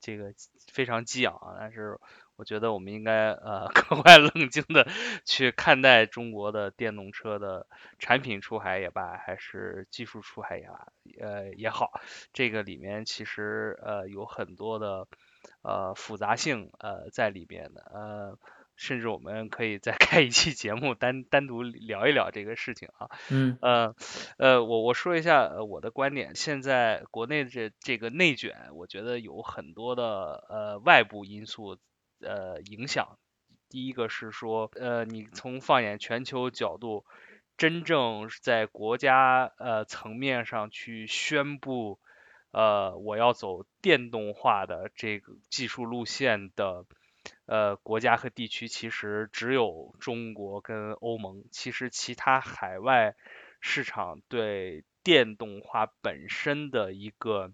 这个非常激昂啊，但是。我觉得我们应该呃 [LAUGHS] 格外冷静的去看待中国的电动车的产品出海也罢，还是技术出海也罢，呃也好，这个里面其实呃有很多的呃复杂性呃在里边的，呃甚至我们可以再 [LAUGHS] 开一期节目单单独聊一聊这个事情啊。嗯。呃呃我我说一下我的观点，现在国内这这个内卷，我觉得有很多的呃外部因素。呃，影响第一个是说，呃，你从放眼全球角度，真正在国家呃层面上去宣布，呃，我要走电动化的这个技术路线的呃国家和地区，其实只有中国跟欧盟。其实其他海外市场对电动化本身的一个。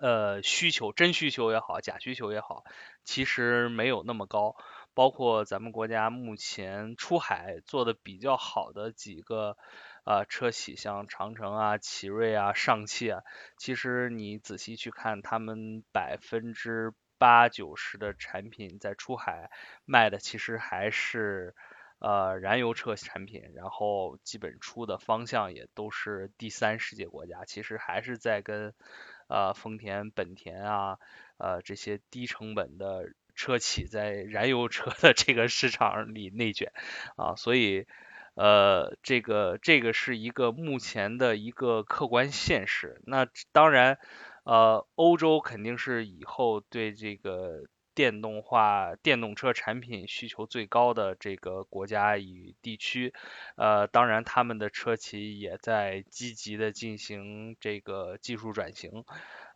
呃，需求真需求也好，假需求也好，其实没有那么高。包括咱们国家目前出海做的比较好的几个呃车企，像长城啊、奇瑞啊、上汽啊，其实你仔细去看，他们百分之八九十的产品在出海卖的，其实还是呃燃油车产品，然后基本出的方向也都是第三世界国家，其实还是在跟呃丰田、本田啊呃这些低成本的车企在燃油车的这个市场里内卷啊，所以。呃，这个这个是一个目前的一个客观现实。那当然，呃，欧洲肯定是以后对这个电动化电动车产品需求最高的这个国家与地区。呃，当然他们的车企也在积极的进行这个技术转型。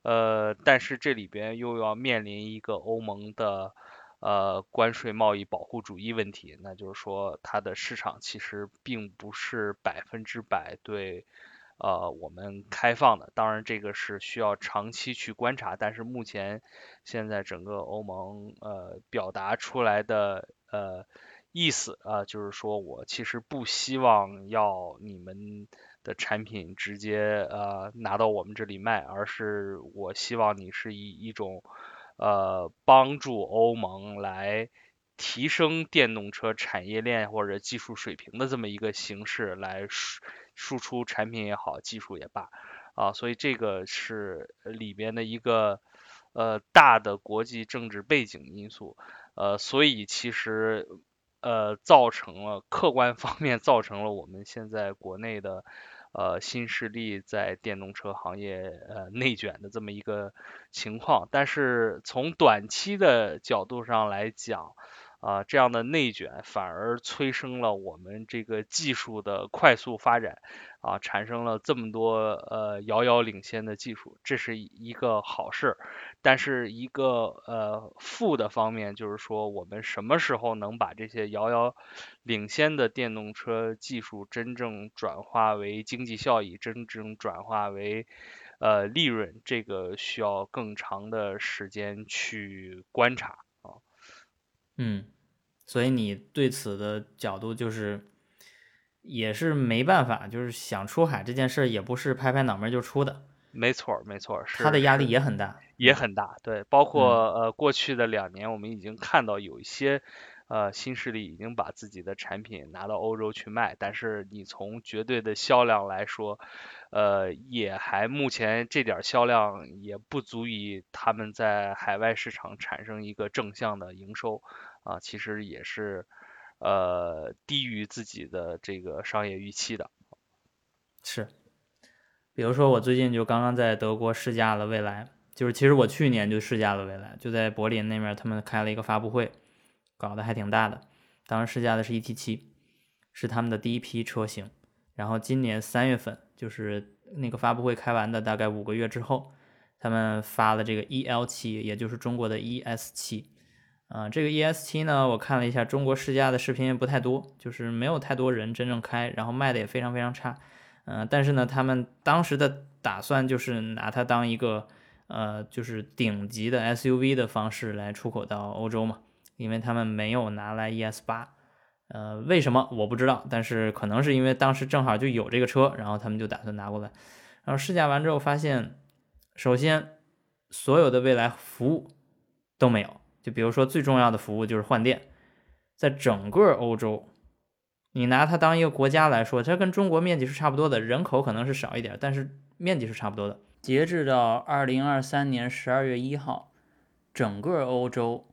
呃，但是这里边又要面临一个欧盟的。呃，关税贸易保护主义问题，那就是说它的市场其实并不是百分之百对呃我们开放的。当然，这个是需要长期去观察。但是目前现在整个欧盟呃表达出来的呃意思啊，就是说我其实不希望要你们的产品直接呃拿到我们这里卖，而是我希望你是以一种。呃，帮助欧盟来提升电动车产业链或者技术水平的这么一个形式来输出产品也好，技术也罢，啊，所以这个是里边的一个呃大的国际政治背景因素，呃，所以其实呃造成了客观方面造成了我们现在国内的。呃，新势力在电动车行业呃内卷的这么一个情况，但是从短期的角度上来讲，啊，这样的内卷反而催生了我们这个技术的快速发展。啊，产生了这么多呃遥遥领先的技术，这是一个好事。但是一个呃负的方面就是说，我们什么时候能把这些遥遥领先的电动车技术真正转化为经济效益，真正转化为呃利润，这个需要更长的时间去观察。嗯，所以你对此的角度就是。也是没办法，就是想出海这件事儿，也不是拍拍脑门就出的。没错，没错，他的压力也很大，也很大。对，包括呃过去的两年，我们已经看到有一些呃新势力已经把自己的产品拿到欧洲去卖，但是你从绝对的销量来说，呃也还目前这点销量也不足以他们在海外市场产生一个正向的营收啊，其实也是。呃，低于自己的这个商业预期的，是。比如说，我最近就刚刚在德国试驾了蔚来，就是其实我去年就试驾了蔚来，就在柏林那面，他们开了一个发布会，搞得还挺大的。当时试驾的是 ET7，是他们的第一批车型。然后今年三月份，就是那个发布会开完的大概五个月之后，他们发了这个 EL7，也就是中国的 ES7。啊，这个 ES 七呢，我看了一下中国试驾的视频也不太多，就是没有太多人真正开，然后卖的也非常非常差。嗯，但是呢，他们当时的打算就是拿它当一个呃，就是顶级的 SUV 的方式来出口到欧洲嘛，因为他们没有拿来 ES 八。呃，为什么我不知道，但是可能是因为当时正好就有这个车，然后他们就打算拿过来。然后试驾完之后发现，首先所有的未来服务都没有。就比如说，最重要的服务就是换电，在整个欧洲，你拿它当一个国家来说，它跟中国面积是差不多的，人口可能是少一点，但是面积是差不多的。截至到二零二三年十二月一号，整个欧洲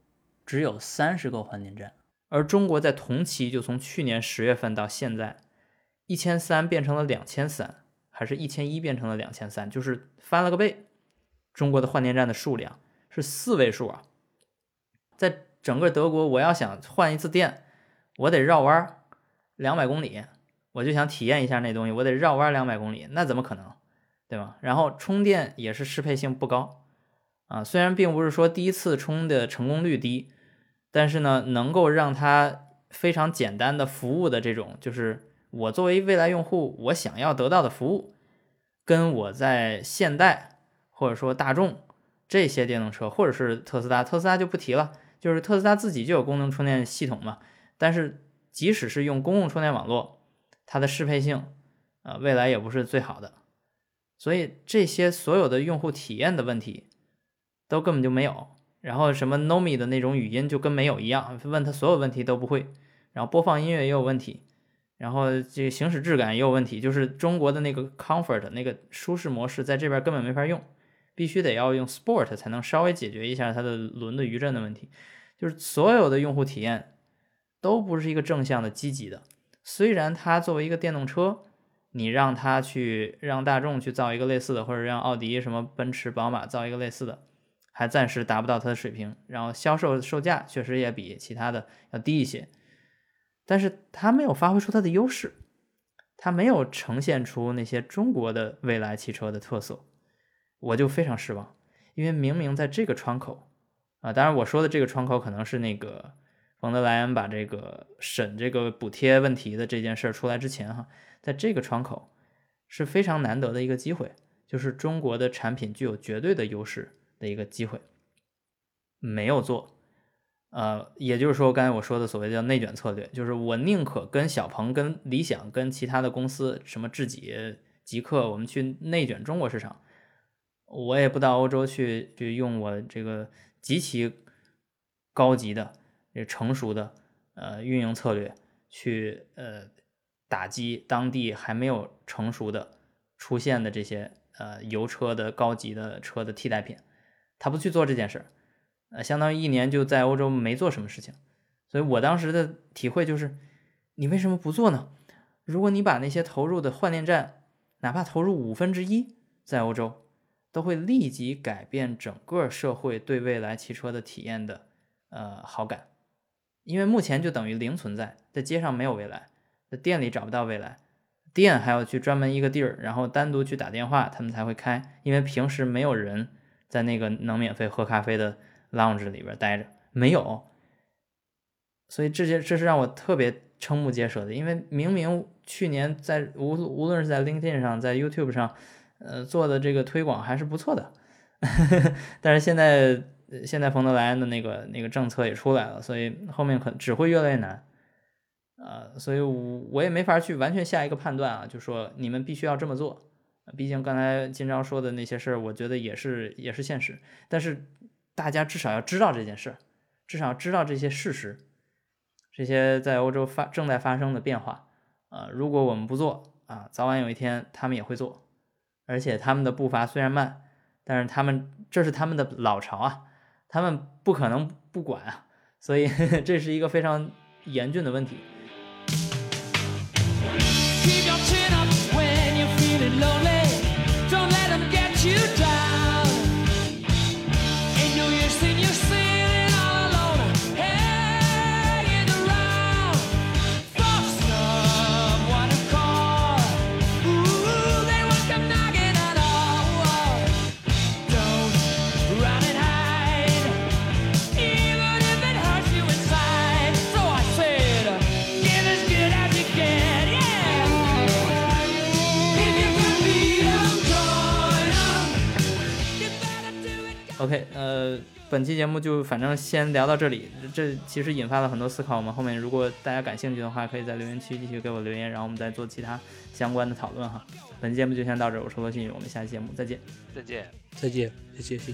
只有三十个换电站，而中国在同期就从去年十月份到现在，一千三变成了两千三，还是一千一变成了两千三，就是翻了个倍。中国的换电站的数量是四位数啊。在整个德国，我要想换一次电，我得绕弯两百公里，我就想体验一下那东西，我得绕弯两百公里，那怎么可能，对吧？然后充电也是适配性不高啊，虽然并不是说第一次充的成功率低，但是呢，能够让它非常简单的服务的这种，就是我作为未来用户，我想要得到的服务，跟我在现代或者说大众这些电动车，或者是特斯拉，特斯拉就不提了。就是特斯拉自己就有功能充电系统嘛，但是即使是用公共充电网络，它的适配性啊，未来也不是最好的，所以这些所有的用户体验的问题都根本就没有然后什么 Nomi 的那种语音就跟没有一样，问他所有问题都不会，然后播放音乐也有问题，然后这个行驶质感也有问题，就是中国的那个 Comfort 那个舒适模式在这边根本没法用，必须得要用 Sport 才能稍微解决一下它的轮的余震的问题，就是所有的用户体验都不是一个正向的、积极的。虽然它作为一个电动车，你让它去让大众去造一个类似的，或者让奥迪、什么奔驰、宝马造一个类似的。还暂时达不到它的水平，然后销售售价确实也比其他的要低一些，但是它没有发挥出它的优势，它没有呈现出那些中国的未来汽车的特色，我就非常失望，因为明明在这个窗口啊，当然我说的这个窗口可能是那个冯德莱恩把这个审这个补贴问题的这件事出来之前哈，在这个窗口是非常难得的一个机会，就是中国的产品具有绝对的优势。的一个机会没有做，呃，也就是说，刚才我说的所谓叫内卷策略，就是我宁可跟小鹏、跟理想、跟其他的公司，什么智己、极客，我们去内卷中国市场，我也不到欧洲去去用我这个极其高级的、这成熟的呃运营策略去呃打击当地还没有成熟的出现的这些呃油车的高级的车的替代品。他不去做这件事儿，呃，相当于一年就在欧洲没做什么事情，所以我当时的体会就是，你为什么不做呢？如果你把那些投入的换电站，哪怕投入五分之一，在欧洲，都会立即改变整个社会对未来汽车的体验的，呃，好感，因为目前就等于零存在，在街上没有未来，在店里找不到未来，店还要去专门一个地儿，然后单独去打电话，他们才会开，因为平时没有人。在那个能免费喝咖啡的 lounge 里边待着，没有，所以这些这是让我特别瞠目结舌的。因为明明去年在无无论是在 LinkedIn 上，在 YouTube 上，呃做的这个推广还是不错的，[LAUGHS] 但是现在现在冯德莱恩的那个那个政策也出来了，所以后面可只会越来越难，呃，所以我也没法去完全下一个判断啊，就说你们必须要这么做。毕竟刚才金钊说的那些事儿，我觉得也是也是现实。但是大家至少要知道这件事，至少知道这些事实，这些在欧洲发正在发生的变化。啊，如果我们不做啊，早晚有一天他们也会做。而且他们的步伐虽然慢，但是他们这是他们的老巢啊，他们不可能不管啊。所以 [LAUGHS] 这是一个非常严峻的问题。OK，呃，本期节目就反正先聊到这里。这其实引发了很多思考。我们后面如果大家感兴趣的话，可以在留言区继续给我留言，然后我们再做其他相关的讨论哈。本期节目就先到这，我是罗新宇，我们下期节目再见，再见，再见，再见，谢谢。